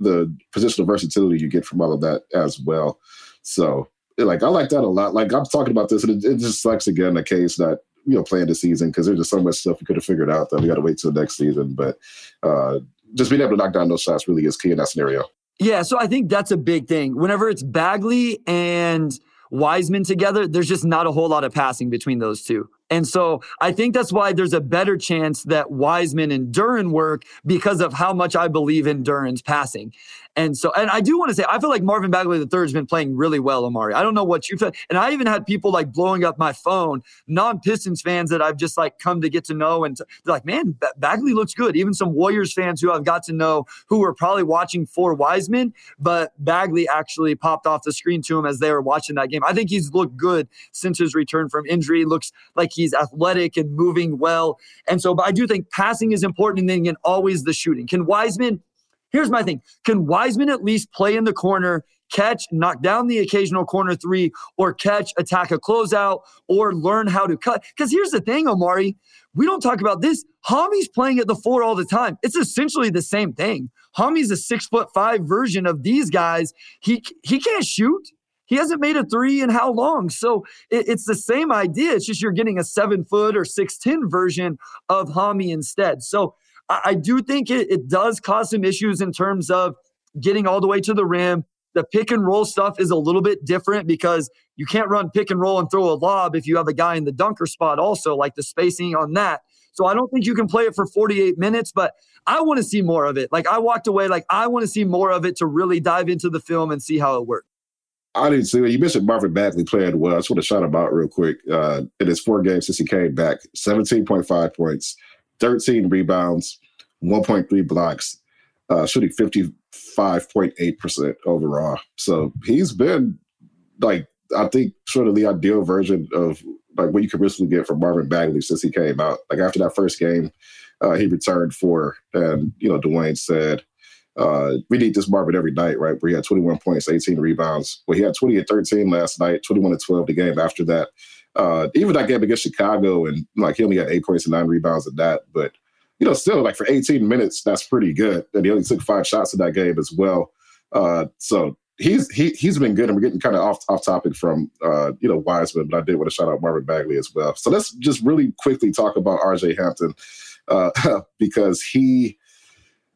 the positional versatility you get from all of that as well. So like I like that a lot. Like I'm talking about this, and it, it just sucks again the case that you know playing the season because there's just so much stuff we could have figured out that we got to wait till next season. But uh, just being able to knock down those shots really is key in that scenario. Yeah, so I think that's a big thing. Whenever it's Bagley and Wiseman together, there's just not a whole lot of passing between those two. And so I think that's why there's a better chance that Wiseman and Duren work because of how much I believe in Duren's passing. And so, and I do want to say, I feel like Marvin Bagley III has been playing really well, Omari. I don't know what you feel. And I even had people like blowing up my phone, non Pistons fans that I've just like come to get to know. And they're like, man, Bagley looks good. Even some Warriors fans who I've got to know who were probably watching for Wiseman, but Bagley actually popped off the screen to him as they were watching that game. I think he's looked good since his return from injury. Looks like he's athletic and moving well. And so, but I do think passing is important and then again, always the shooting. Can Wiseman Here's my thing Can Wiseman at least play in the corner, catch, knock down the occasional corner three, or catch, attack a closeout, or learn how to cut? Because here's the thing, Omari. We don't talk about this. Hami's playing at the four all the time. It's essentially the same thing. Hami's a six foot five version of these guys. He he can't shoot. He hasn't made a three in how long? So it, it's the same idea. It's just you're getting a seven foot or six ten version of Hami instead. So I, I do think it, it does cause some issues in terms of getting all the way to the rim. The pick and roll stuff is a little bit different because you can't run pick and roll and throw a lob if you have a guy in the dunker spot, also, like the spacing on that. So I don't think you can play it for 48 minutes, but I want to see more of it. Like I walked away, like I want to see more of it to really dive into the film and see how it works. I didn't see You mentioned Marvin Bagley playing well. I just want to shout him out real quick. Uh, in his four games since he came back, 17.5 points, 13 rebounds, 1.3 blocks, uh, shooting 55.8% overall. So he's been like, I think, sort of the ideal version of like what you could recently get from Marvin Bagley since he came out. Like after that first game, uh, he returned for, and you know, Dwane said, uh, we need this Marvin every night, right? Where he had 21 points, 18 rebounds. Well, he had 20 and 13 last night, 21 and 12 the game after that. Uh, even that game against Chicago, and like he only had eight points and nine rebounds at that. But you know, still like for 18 minutes, that's pretty good. And he only took five shots in that game as well. Uh, so he's he he's been good, and we're getting kind of off off topic from uh, you know Wiseman, but I did want to shout out Marvin Bagley as well. So let's just really quickly talk about R.J. Hampton uh, because he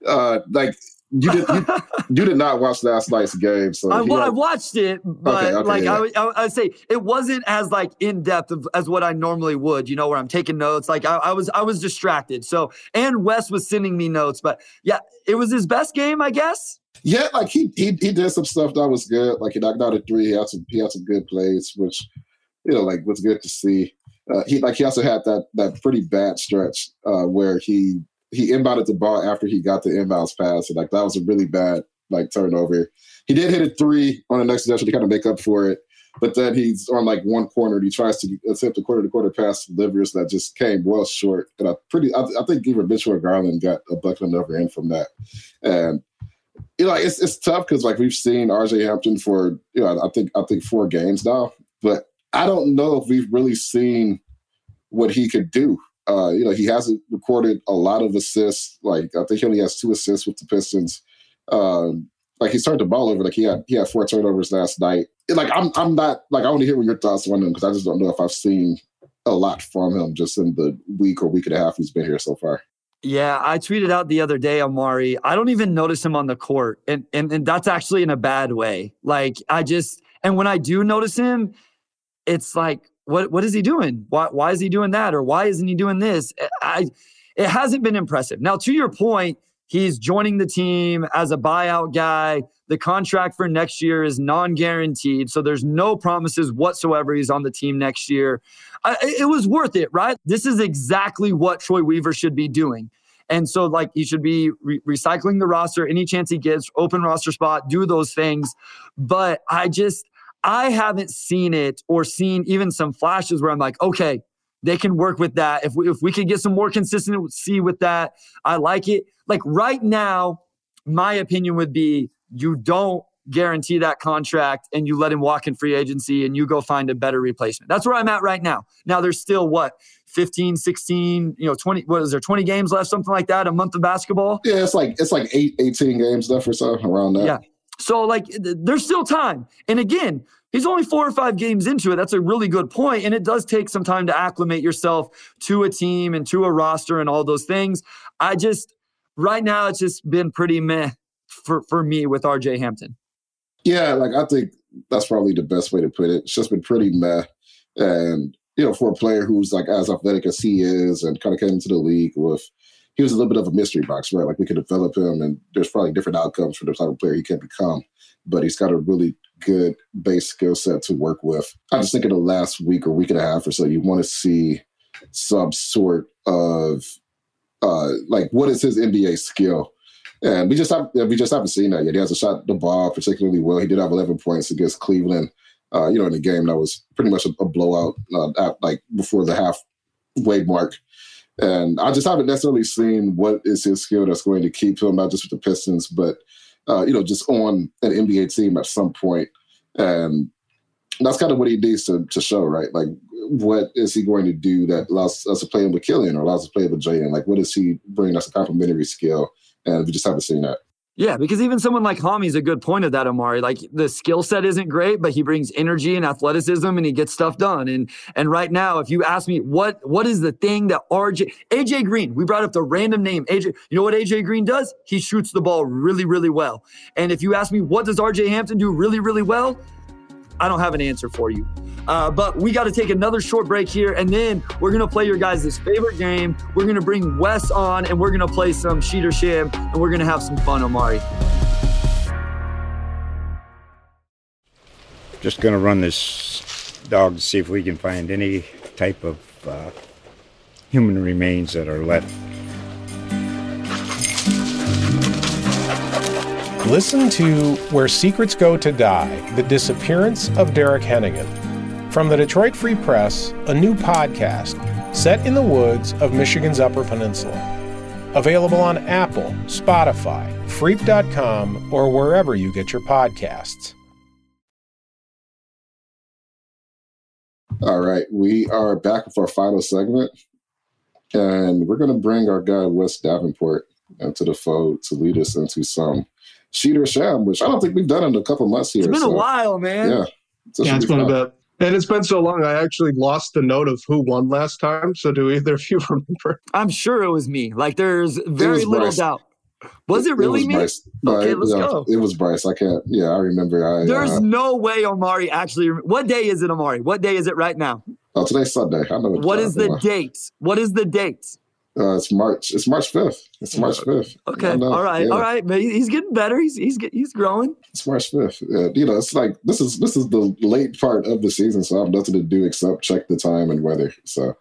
uh, like you did you, you, did not watch last night's game, so I, I watched it, but okay, okay, like yeah. I, I, I would say it wasn't as like in depth as what I normally would. You know, where I'm taking notes. Like I, I, was I was distracted. So and Wes was sending me notes, but yeah, it was his best game, I guess. Yeah, like he he he did some stuff that was good. Like he knocked out a three. He had some he had some good plays, which you know like was good to see. Uh, he like he also had that that pretty bad stretch uh, where he he inbounded the ball after he got the inbounds pass. And like that was a really bad like turnover. He did hit a three on the next possession to kind of make up for it. But then he's on like one corner and he tries to attempt a quarter to quarter pass to Livers that just came well short. And I pretty I, I think even Mitchell Garland got a bucket over in from that. And you know, it's it's tough because like we've seen RJ Hampton for you know I think I think four games now, but I don't know if we've really seen what he could do uh, you know, he hasn't recorded a lot of assists. Like I think he only has two assists with the Pistons. Um, like he's turned the ball over. Like he had he had four turnovers last night. Like I'm I'm not like I want to hear what your thoughts on him because I just don't know if I've seen a lot from him just in the week or week and a half he's been here so far. Yeah, I tweeted out the other day, Omari. I don't even notice him on the court, and and, and that's actually in a bad way. Like I just and when I do notice him, it's like what what is he doing? Why why is he doing that? Or why isn't he doing this? I it hasn't been impressive. Now, to your point, he's joining the team as a buyout guy. The contract for next year is non-guaranteed, so there's no promises whatsoever he's on the team next year. I, it was worth it, right? This is exactly what Troy Weaver should be doing. And so, like, he should be re- recycling the roster any chance he gets, open roster spot, do those things. But I just, I haven't seen it or seen even some flashes where I'm like, okay, they can work with that. If we, if we could get some more consistency with that, I like it. Like right now, my opinion would be you don't guarantee that contract and you let him walk in free agency and you go find a better replacement. That's where I'm at right now. Now there's still what 15, 16, you know, 20 what is there 20 games left something like that, a month of basketball? Yeah, it's like it's like 8 18 games left or so around that. Yeah. So like there's still time. And again, He's only four or five games into it. That's a really good point. and it does take some time to acclimate yourself to a team and to a roster and all those things. I just right now it's just been pretty meh for for me with RJ Hampton. Yeah, like I think that's probably the best way to put it. It's just been pretty meh, and you know, for a player who's like as athletic as he is and kind of came into the league with he was a little bit of a mystery box, right? Like we could develop him, and there's probably different outcomes for the type of player he can become. But he's got a really good base skill set to work with. I just think in the last week or week and a half or so, you want to see some sort of uh like what is his NBA skill? And we just have we just haven't seen that yet. He hasn't shot the ball particularly well. He did have 11 points against Cleveland. Uh, you know, in a game that was pretty much a, a blowout, uh, at, like before the halfway mark. And I just haven't necessarily seen what is his skill that's going to keep him not just with the Pistons, but uh, you know, just on an NBA team at some point. And that's kind of what he needs to, to show, right? Like, what is he going to do that allows us to play him with Killian or allows us to play with Jaden? Like, what does he bring that's a complementary skill? And we just haven't seen that. Yeah, because even someone like Hami is a good point of that, Omari. Like the skill set isn't great, but he brings energy and athleticism and he gets stuff done. And and right now, if you ask me what what is the thing that RJ AJ Green, we brought up the random name. AJ, you know what AJ Green does? He shoots the ball really, really well. And if you ask me what does RJ Hampton do really, really well, I don't have an answer for you. Uh, but we got to take another short break here, and then we're gonna play your guys' favorite game. We're gonna bring Wes on, and we're gonna play some Sheed or Sham, and we're gonna have some fun, Omari. Just gonna run this dog to see if we can find any type of uh, human remains that are left. Listen to Where Secrets Go to Die The Disappearance of Derek Hennigan. From the Detroit Free Press, a new podcast set in the woods of Michigan's Upper Peninsula. Available on Apple, Spotify, Freep.com, or wherever you get your podcasts. All right, we are back with our final segment, and we're going to bring our guy Wes Davenport into the fold to lead us into some Sheed or Sham, which I don't think we've done in a couple months here. It's been so, a while, man. Yeah, so yeah, should it's be been a bit. And it's been so long, I actually lost the note of who won last time. So do either of you remember? I'm sure it was me. Like there's very little Bryce. doubt. Was it really was me? Bryce. No, Okay, it- let's no, go. It was Bryce. I can't. Yeah, I remember. I, There's uh, no way Omari actually. What day is it, Omari? What day is it right now? oh, today's Sunday. I know. What is the uh, date? What is the date? Uh, it's March. It's March fifth. It's March fifth. Okay, all right, all right. But he's getting better. He's he's get- he's growing. It's March fifth. Uh, you know, it's like this is this is the late part of the season, so I have nothing to do except check the time and weather. So,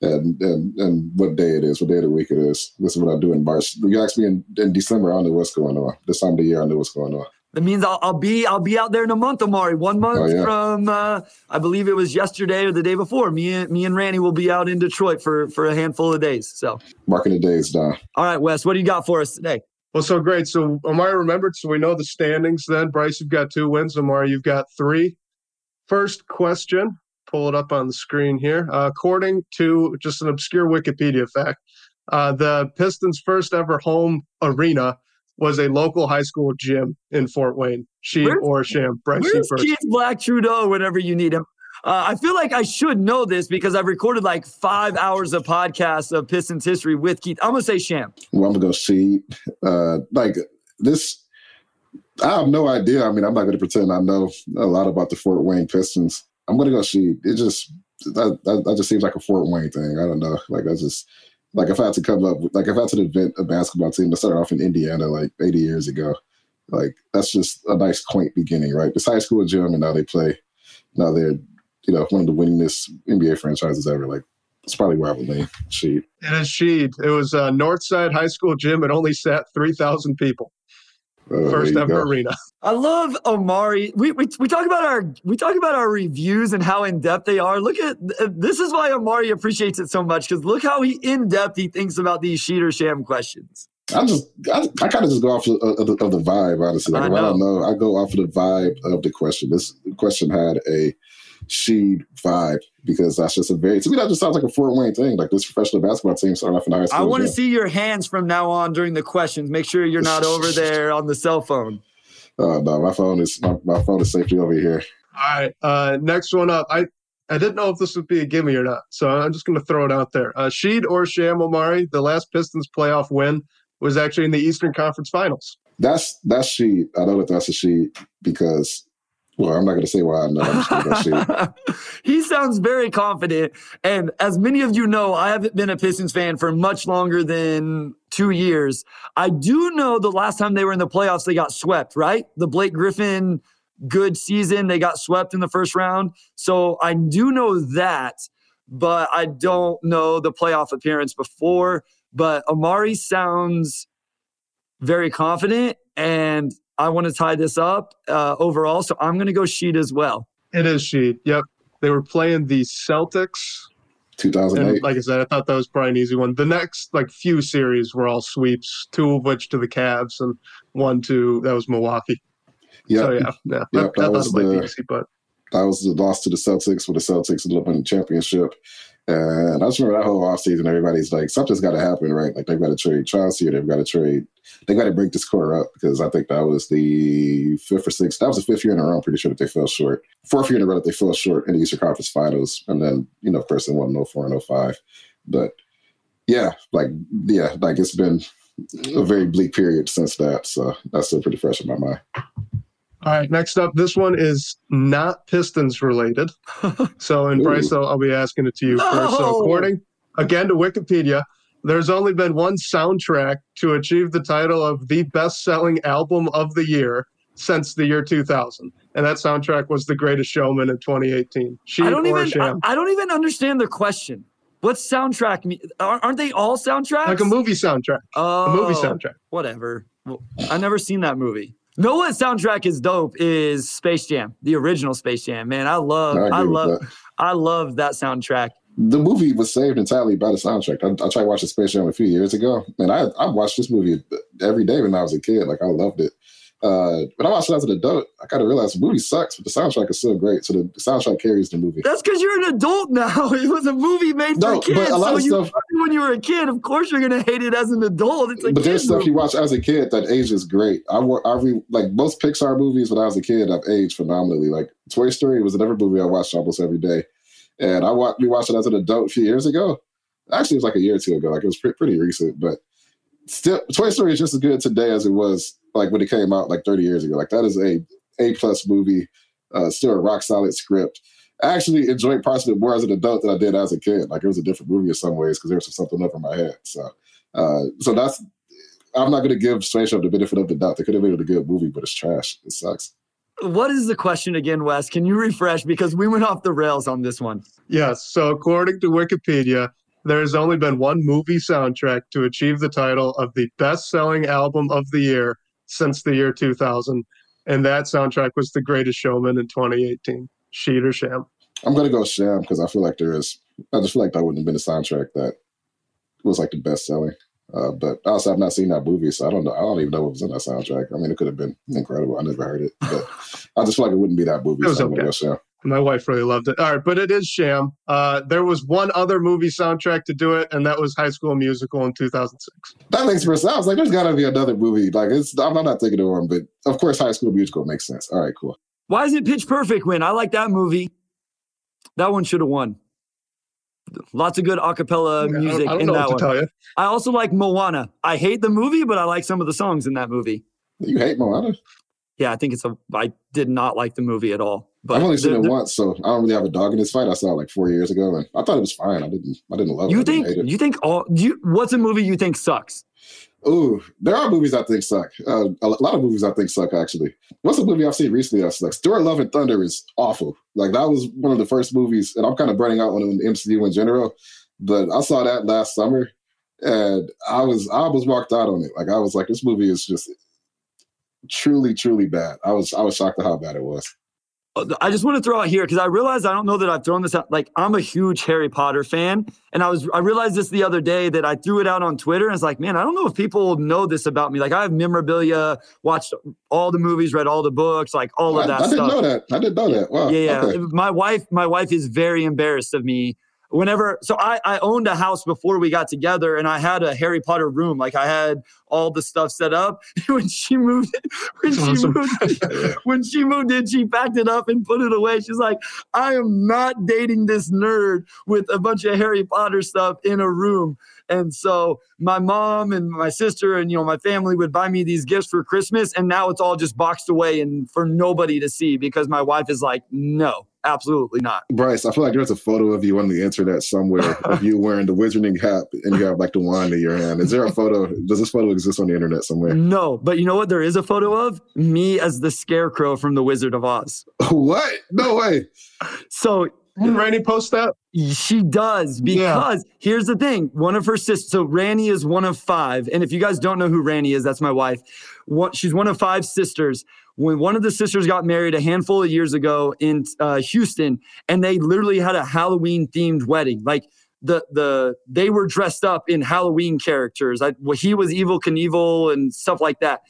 and and and what day it is, what day of the week it is. This is what I do in March. You ask me in, in December, I don't know what's going on. This time of the year, I know what's going on. That means I'll, I'll be I'll be out there in a month, Omari. One month Oh, yeah. from uh, I believe it was yesterday or the day before. Me and me and Randy will be out in Detroit for for a handful of days. So, Marking the days down. all right, Wes, what do you got for us today? Well, so great. So Omari remembered. So we know the standings then. Bryce, you've got two wins. Omari, you've got three. First question. Pull it up on the screen here. Uh, according to just an obscure Wikipedia fact, uh, the Pistons' first ever home arena was a local high school gym in Fort Wayne. She Where's- or Sham. Bryce, you Where's first. Keith Black Trudeau whenever you need him? Uh, I feel like I should know this because I've recorded like five hours of podcasts of Pistons history with Keith. I'm gonna say Sham. Well, I'm gonna go see. Uh, like this, I have no idea. I mean, I'm not gonna pretend I know a lot about the Fort Wayne Pistons. I'm gonna go see. It just that, that that just seems like a Fort Wayne thing. I don't know. Like that's just like if I had to come up like if I had to invent a basketball team that started off in Indiana like 80 years ago, like that's just a nice quaint beginning, right? This high school gym, and now they play. Now they're you know one of the winningest NBA franchises ever. Like it's probably where I would lean. Sheed. It is Sheed. It was uh, Northside High School gym. It only sat 3,000 people. Uh, First ever go. arena. I love Omari. We, we we talk about our we talk about our reviews and how in depth they are. Look at this is why Omari appreciates it so much because look how he in depth he thinks about these Sheed or Sham questions. I just, I, I kind of just go off of, of, the, of the vibe, honestly. Like, I if I don't know. I go off of the vibe of the question. This question had a she vibe because that's just a very, to me, that just sounds like a Fort Wayne thing. Like this professional basketball team starting off in high school. I want to see your hands from now on during the questions. Make sure you're not over there on the cell phone. Oh, no, my phone is, my, my phone is safely over here. All right. Uh, next one up. I I didn't know if this would be a gimme or not, so I'm just going to throw it out there. Uh, Sheed or Sham Omari, the last Pistons playoff win was actually in the Eastern Conference Finals. That's that's Sheed. I know that that's a Sheed because well, I'm not going to say why I know. He sounds very confident. And as many of you know, I haven't been a Pistons fan for much longer than two years. I do know the last time they were in the playoffs, they got swept, right? The Blake Griffin good season. They got swept in the first round. So I do know that, but I don't know the playoff appearance before. But Omari sounds very confident. And I want to tie this up uh, overall. So I'm going to go Sheed as well. It is Sheed. Yep. They were playing the Celtics. 2008. And like I said, I thought that was probably an easy one. The next like few series were all sweeps, two of which to the Cavs and one to that was Milwaukee. Yeah. So yeah, yeah. Yep, I, I that was it might the- be easy, but that was the loss to the Celtics, where the Celtics ended up winning the championship. And I just remember that whole offseason, everybody's like, something's got to happen, right? Like, they've got to trade Chauncey or they've got to trade, they've got to break this core up because I think that was the fifth or sixth, that was the fifth year in a row, I'm pretty sure that they fell short. Fourth year in a row that they fell short in the Eastern Conference Finals. And then, you know, of course, they won 04 and 05. But yeah, like, yeah, like it's been a very bleak period since that. So that's still pretty fresh in my mind. All right, next up, this one is not Pistons related. So, in Ooh. Bryce, I'll, I'll be asking it to you first. So, according again to Wikipedia, there's only been one soundtrack to achieve the title of the best-selling album of the year since the year 2000, and that soundtrack was The Greatest Showman in 2018. She I don't even. I, I don't even understand the question. What's soundtrack? Me- aren't aren't they all soundtracks? like a movie soundtrack, Oh, a movie oh, soundtrack. Whatever. Well, I've never seen that movie. Know what soundtrack is dope is Space Jam, the original Space Jam. Man, I love, I I, love, that. I love that soundtrack. the movie was saved entirely by the soundtrack. I, I tried watching Space Jam a few years ago, and I I watched this movie every day when I was a kid. Like I loved it. Uh, when I watched it as an adult, I kind of realized the movie sucks, but the soundtrack is still great. So the, the soundtrack carries the movie. That's because you're an adult now. It was a movie made No, for but a lot so of you stuff- when you were a kid. Of course, you're gonna hate it as an adult. It's a but there's stuff movie. you watch as a kid that ages great. I I re, like most Pixar movies when I was a kid, I've aged phenomenally. Like Toy Story was another movie I watched almost every day, and I wa- we watched it as an adult a few years ago. Actually, it was like a year or two ago. Like it was pre- pretty recent, but still, Toy Story is just as good today as it was like when it came out like 30 years ago. Like that is a A plus movie, uh, still a rock solid script. I actually enjoyed parts of it more as an adult than I did as a kid. Like it was a different movie in some ways because there was something up in my head. So, uh, so that's I'm not going to give Space Jam the benefit of the doubt. They could have made it a good movie, but it's trash. It sucks. What is the question again, Wes? Can you refresh because we went off the rails on this one. Yes. So, according to Wikipedia, there has only been one movie soundtrack to achieve the title of the best selling album of the year since the year 2000. And that soundtrack was The Greatest Showman in 2018. Sheed or Sham? I'm going to go Sham because I feel like there is. I just feel like that wouldn't have been a soundtrack that was like the best selling. Uh, but also, I've not seen that movie, so I don't know. I don't even know what was in that soundtrack. I mean, it could have been incredible. I never heard it, but I just feel like it wouldn't be that movie. It was so I'm gonna okay. Go Sham. My wife really loved it. All right, but it is Sham. Uh, there was one other movie soundtrack to do it, and that was High School Musical in 2006. That makes more sense. I was like, there's got to be another movie. Like, it's. I'm not thinking of one, but of course, High School Musical makes sense. All right, cool. Why is it Pitch Perfect win? I like that movie. That one should have won. Lots of good acapella I music don't, I don't in know that what to one. tell you. I also like Moana. I hate the movie, but I like some of the songs in that movie. You hate Moana? Yeah, I think it's a. I did not like the movie at all. But I've only seen the- it once, so I don't really have a dog in this fight. I saw it like four years ago, and I thought it was fine. I didn't. I didn't love it. You think? it. You think all? You, what's a movie you think sucks? Ooh, there are movies I think suck. Uh, a lot of movies I think suck actually. What's a movie I've seen recently that sucks? Thor: Love and Thunder is awful. Like that was one of the first movies, and I'm kind of burning out on the MCU in general. But I saw that last summer, and I was I was walked out on it. Like I was like, this movie is just truly, truly bad. I was I was shocked at how bad it was. I just want to throw out here because I realized I don't know that I've thrown this out. Like I'm a huge Harry Potter fan, and I was I realized this the other day that I threw it out on Twitter, and it's like, man, I don't know if people know this about me. Like I have memorabilia, watched all the movies, read all the books, like all of I, that I didn't know that. I didn't know that. Wow. Yeah, yeah. Okay. My wife, my wife is very embarrassed of me whenever so I, I owned a house before we got together and I had a Harry Potter room. Like I had all the stuff set up. when she moved when That's she awesome. moved when she moved in, she packed it up and put it away. She's like, I am not dating this nerd with a bunch of Harry Potter stuff in a room. And so my mom and my sister and you know my family would buy me these gifts for Christmas, and now it's all just boxed away and for nobody to see because my wife is like, no, absolutely not. Bryce, I feel like there's a photo of you on the internet somewhere of you wearing the wizarding hat and you have like the wand in your hand. Is there a photo? Does this photo exist on the internet somewhere? No, but you know what? There is a photo of me as the scarecrow from The Wizard of Oz. what? No way. So Didn't Randy post that? She does Yeah. because here's the thing. One of her sisters, so Ranny is one of five. And if you guys don't know who Ranny is, that's my wife. One, she's one of five sisters. When one of the sisters got married a handful of years ago in uh, Houston, and they literally had a Halloween themed wedding. Like the the they were dressed up in Halloween characters. I, well, he was Evel Knievel and stuff like that.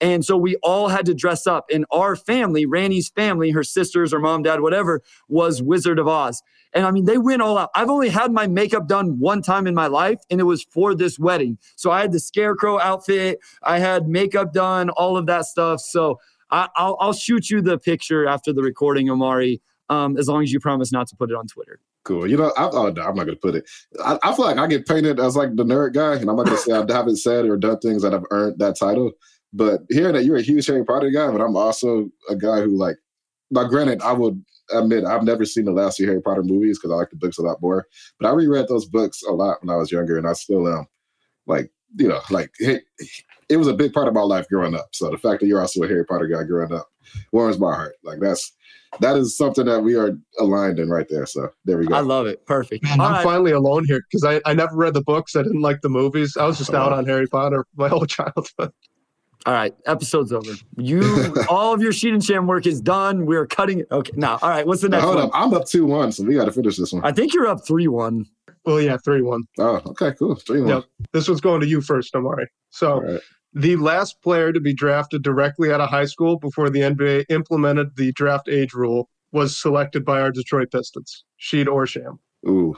And so we all had to dress up. And our family, Ranny's family, her sisters, her mom, dad, whatever, was Wizard of Oz. And I mean, they went all out. I've only had my makeup done one time in my life, and it was for this wedding. So I had the scarecrow outfit, I had makeup done, all of that stuff. So I, I'll, I'll shoot you the picture after the recording, Omari, um, as long as you promise not to put it on Twitter. Cool. You know, I, oh, no, I'm not going to put it. I, I feel like I get painted as like the nerd guy, and I'm not going to say I haven't said or done things that have earned that title. But hearing that you're a huge Harry Potter guy, but I'm also a guy who like. Now, granted, I would admit I've never seen the last two Harry Potter movies because I like the books a lot more. But I reread those books a lot when I was younger, and I still am. Like, you know, like it, it was a big part of my life growing up. So the fact that you're also a Harry Potter guy growing up warms my heart. Like that's that is something that we are aligned in right there. So there we go. I love it. Perfect. Man, I'm right. finally alone here because I, I never read the books. I didn't like the movies. I was just out on Harry Potter my whole childhood. All right, episode's over. You, all of your Sheed and sham work is done. We're cutting it. Okay, now, all right. What's the Now, next hold one? up, I'm up two one, so we got to finish this one. I think you're up three one. Well, yeah, 3 1. Oh, okay, cool. Three one. Yep. This one's going to you first, Omari. So, All right. the last player to be drafted directly out of high school before the NBA implemented the draft age rule was selected by our Detroit Pistons, Sheed or Sham. Ooh,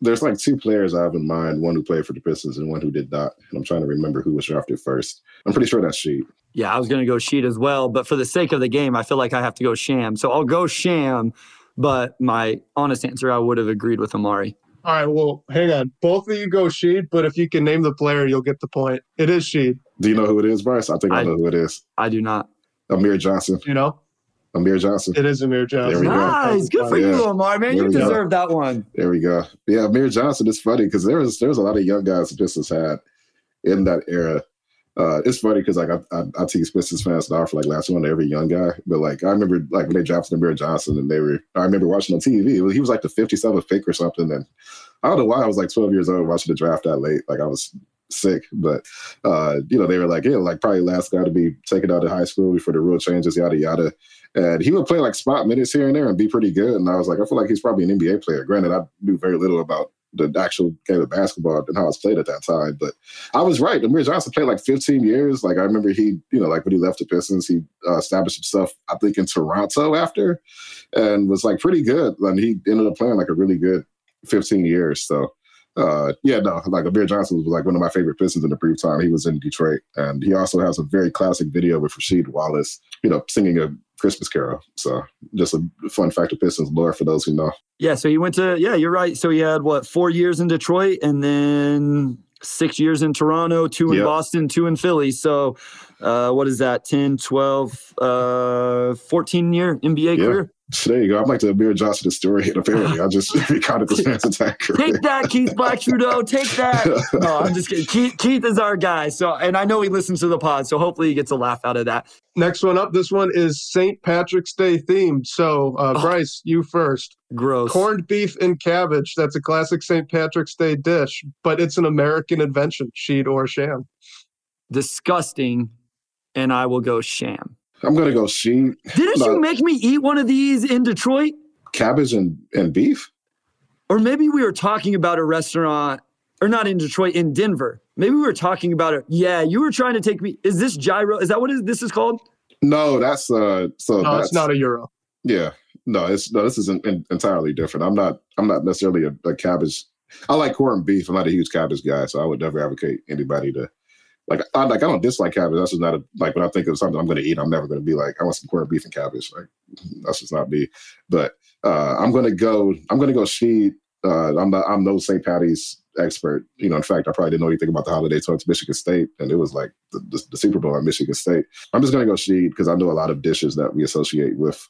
there's like two players I have in mind. One who played for the Pistons and one who did not. And I'm trying to remember who was drafted first. I'm pretty sure that's Sheed. Yeah, I was going to go Sheed as well, but for the sake of the game, I feel like I have to go sham. So I'll go sham, but my honest answer, I would have agreed with Omari. All right, well, hang on. Both of you go Sheed, but if you can name the player, you'll get the point. It is Sheed. Do you know who it is, Bryce? I think I, I- know who it is. I do not. Amir Johnson. You know, Amir Johnson. it is Amir Johnson. we go. Nice. Good for Yeah. you, Omar, Man, There you we go. deserve that one. There we go. Yeah, Amir Johnson is funny because there was there was a lot of young guys the Pistons had in that era. Uh, it's funny because like I, I, I tease Pistons fans now for like last one to every young guy, but like I remember like when they drafted Amir Johnson and they were I remember watching on TV. Was, he was like the 57th pick or something, and I don't know why I was like 12 years old watching the draft that late. Like I was sick, but uh, you know they were like yeah, like probably last guy to be taken out of high school before the rule changes, yada yada. And he would play like spot minutes here and there and be pretty good. And I was like, I feel like he's probably an NBA player. Granted, I knew very little about the actual game of basketball and how it's played at that time. But I was right. Amir Johnson played like 15 years. Like I remember he, you know, like when he left the Pistons, he uh, established himself, I think, in Toronto after, and was like pretty good. And he ended up playing like a really good 15 years. So. Uh, yeah, no, like Amir Johnson was like one of my favorite Pistons in the brief time he was in Detroit, and he also has a very classic video with Rasheed Wallace, you know, singing a Christmas Carol. So just a fun fact of Pistons lore for those who know. Yeah, so he went to, yeah, you're right. So he had what, four years in Detroit and then six years in Toronto, two in Yep. Boston, two in Philly. So uh, what is that, 10, 12, uh, 14 year NBA Yeah. career? So there you go. I'm like the Amir Johnson historian. Apparently, I just recounted this man's entire career. Take that, Keith Black Trudeau. Take that. No, I'm just kidding. Keith, Keith is our guy. So, and I know he listens to the pod, so hopefully he gets a laugh out of that. Next one up. This one is St. Patrick's Day themed. So, uh, Oh. Bryce, you first. Gross. Corned beef and cabbage. That's a classic St. Patrick's Day dish, but it's an American invention, Sheed or Sham. Disgusting. And I will go sham. I'm gonna go Sheed, Didn't No. you make me eat one of these in Detroit? cabbage, and, and beef. Or maybe we were talking about a restaurant, or not in Detroit, in Denver. Maybe we were talking about it. Yeah, you were trying to take me. Is this gyro? Is that what is, this is called? No, that's uh. So No, that's it's not a euro. yeah. no, it's no. This is not entirely different. I'm not. I'm not necessarily a, a cabbage. I like corned beef. I'm not a huge cabbage guy, so I would never advocate anybody to like. I like. I don't dislike cabbage. That's just not a like. When I think of something I'm to eat, I'm never to be like, I want some corned beef and cabbage. Like that's just not me. But uh, I'm to go. I'm to go Sheed. Uh, I'm not. I'm no St. Patty's expert. You know, in fact, I probably didn't know anything about the holiday until it's Michigan State, and it was like the, the, the Super Bowl at Michigan State. I'm just to go Sheed because I know a lot of dishes that we associate with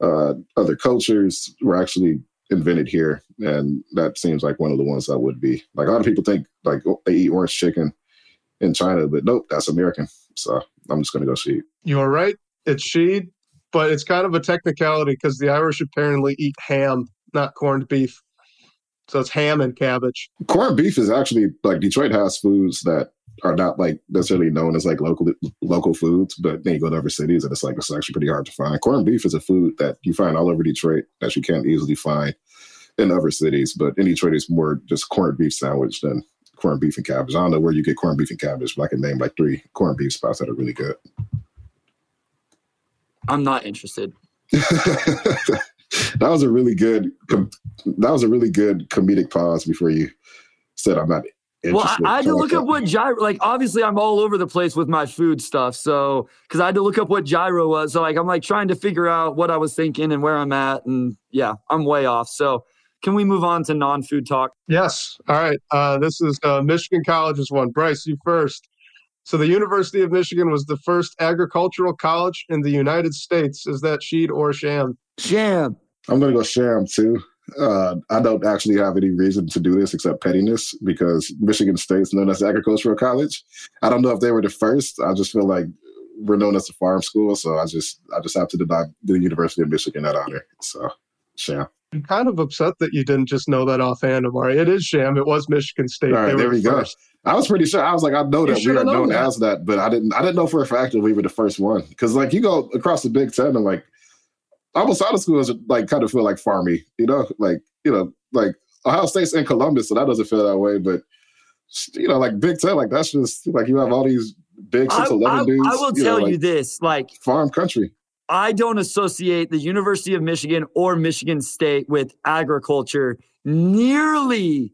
uh, other cultures were actually invented here, and that seems like one of the ones that would be. Like a lot of people think like oh, they eat orange chicken in China, but nope, that's American. So I'm just going to go Sheed. You are right. It's Sheed, but it's kind of a technicality because the Irish apparently eat ham, not corned beef. So it's ham and cabbage. Corned beef is actually like Detroit has foods that are not like necessarily known as like local local foods, but then you go to other cities and it's like it's actually pretty hard to find. Corned beef is a food that you find all over Detroit that you can't easily find in other cities, but in Detroit it's more just corned beef sandwich than corned beef and cabbage. I don't know where you get corned beef and cabbage, but I can name like three corned beef spots that are really good. I'm not interested. that was a really good that was a really good comedic pause before you said I'm not interested. well, I, I, had to look up what gyro. Like, obviously, I'm all over the place with my food stuff. So, because I had to look up what gyro was. So, like, I'm like trying to figure out what I was thinking and where I'm at, and yeah, I'm way off. So, can we move on to non-food talk? Yes. All right. Uh, this is uh, Michigan College's one. Bryce, you first. So, the University of Michigan was the first agricultural college in the United States. Is that Sheed or sham? Sham. I'm gonna go sham too. Uh, I don't actually have any reason to do this except pettiness because Michigan State's known as agricultural college. I don't know if they were the first. I just feel like we're known as a farm school, so I just I just have to deny the University of Michigan that honor. So, sham. I'm kind of upset that you didn't just know that offhand, Omari. It is sham. It was Michigan State. All right, there we go. I was pretty sure. I was like, I know that you we are known that. as that, but I didn't. I didn't know for a fact that we were the first one. Because like you go across the Big Ten and like almost out of school is like kind of feel like farmy, you know, like you know, like Ohio State's in Columbus, so that doesn't feel that way. But you know, like Big Ten, like that's just like you have all these big six eleven dudes. I will you tell know, like, you this, like farm country. I don't associate the University of Michigan or Michigan State with agriculture nearly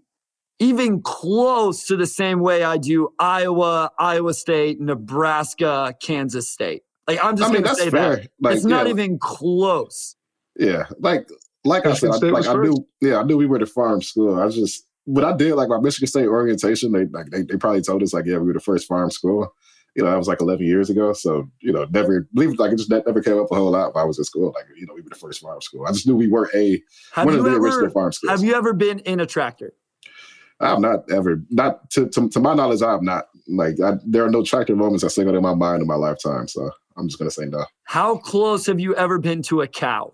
even close to the same way I do Iowa, Iowa State, Nebraska, Kansas State. Like I'm just I mean, gonna say fair. that like, it's not yeah, even close. Yeah, like like I said, I, like I knew, yeah, I knew we were the farm school. I just what I did like my Michigan State orientation. They like they, they probably told us like yeah we were the first farm school. You know that was like 11 years ago, so you know never believe like it just never came up a whole lot. While I was in school, like you know we were the first farm school. I just knew we were a have one of the ever, original farm schools. Have you ever been in a tractor? I've not ever, not to, to, to my knowledge, I have not. Like, I, there are no tractor moments that singled in my mind in my lifetime. So I'm just gonna say no. How close have you ever been to a cow?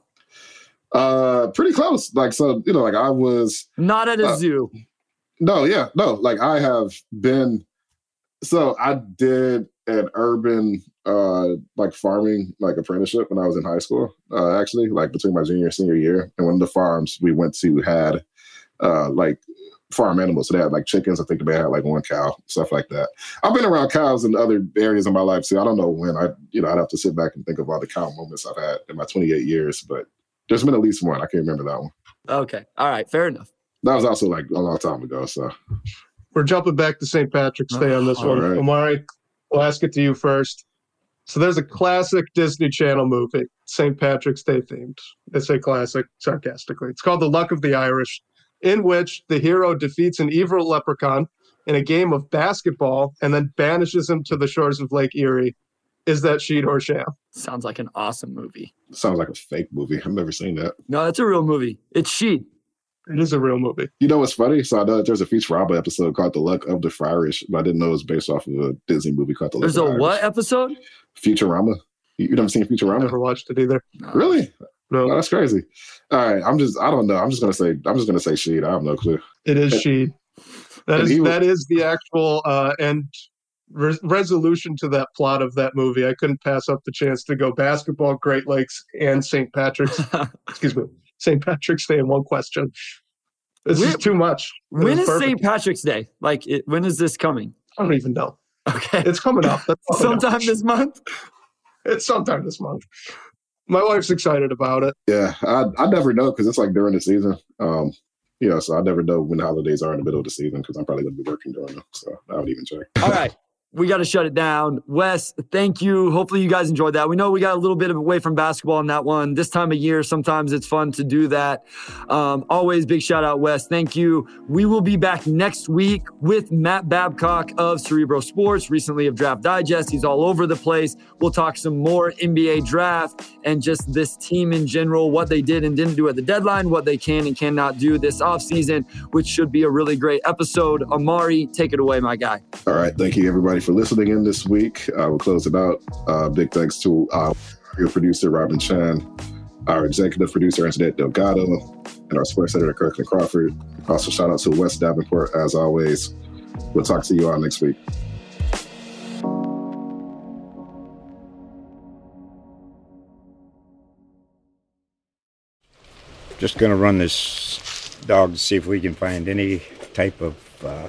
Uh, pretty close. Like so, you know, like I was not at a uh, zoo. No, yeah, no. Like I have been. So I did an urban uh like farming like apprenticeship when I was in high school. Uh, actually, like between my junior and senior year, and one of the farms we went to had uh like farm animals. So they had like chickens. I think they had like one cow, stuff like that. I've been around cows in other areas of my life too. I don't know when I, you know, I'd have to sit back and think of all the cow moments I've had in my 28 years, but there's been at least one. I can't remember that one. Okay. All right. Fair enough. That was also like a long time ago. So we're jumping back to St. Patrick's Day on this oh, one. Right. Omari, we'll ask it to you first. So there's a classic Disney Channel movie, St. Patrick's Day themed. It's say classic, sarcastically. It's called The Luck of the Irish in which the hero defeats an evil leprechaun in a game of basketball and then banishes him to the shores of Lake Erie. Is that Sheed or sham? Sounds like an awesome movie. Sounds like a fake movie. I've never seen that. No, that's a real movie. It's Sheed. It is a real movie. You know what's funny? So I know there's a Futurama episode called The Luck of the Fryrish, but I didn't know it was based off of a Disney movie called The Luck There's a Irish. what episode? Futurama. You, you never seen Futurama? Never watched it either. No. Really? No, oh, that's crazy. All right, I'm just I don't know. I'm just gonna say I'm just gonna say Sheed. I have no clue. It is Sheed. That is that is the actual uh, end re- resolution to that plot of that movie. I couldn't pass up the chance to go basketball, Great Lakes, and St. Patrick's. excuse me, St. Patrick's Day in one question. This when, is too much. It when is, is St. Patrick's Day? Like, it, when is this coming? I don't even know. Okay, it's coming up. sometime this month. It's sometime this month. my wife's excited about it. Yeah, I I never know because it's like during the season. Um, you know, so I never know when the holidays are in the middle of the season because I'm probably going to be working during them. So I would even check. All right we got to shut it down. Wes, thank you. Hopefully, you guys enjoyed that. We know we got a little bit away from basketball in that one. This time of year, sometimes it's fun to do that. Um, always big shout out, Wes. Thank you. We will be back next week with Matt Babcock of Cerebro Sports, recently of Draft Digest. He's all over the place. We'll talk some more NBA draft and just this team in general, what they did and didn't do at the deadline, what they can and cannot do this offseason, which should be a really great episode. Omari, take it away, my guy. All right. Thank you, everybody for listening in this week. Uh, we'll close it out. Uh, big thanks to our producer, Robin Chan, our executive producer, Antoinette Delgado, and our sports editor, Kirkland Crawford. Also, shout out to Wes Davenport, as always. We'll talk to you all next week. Just going to run this dog to see if we can find any type of uh,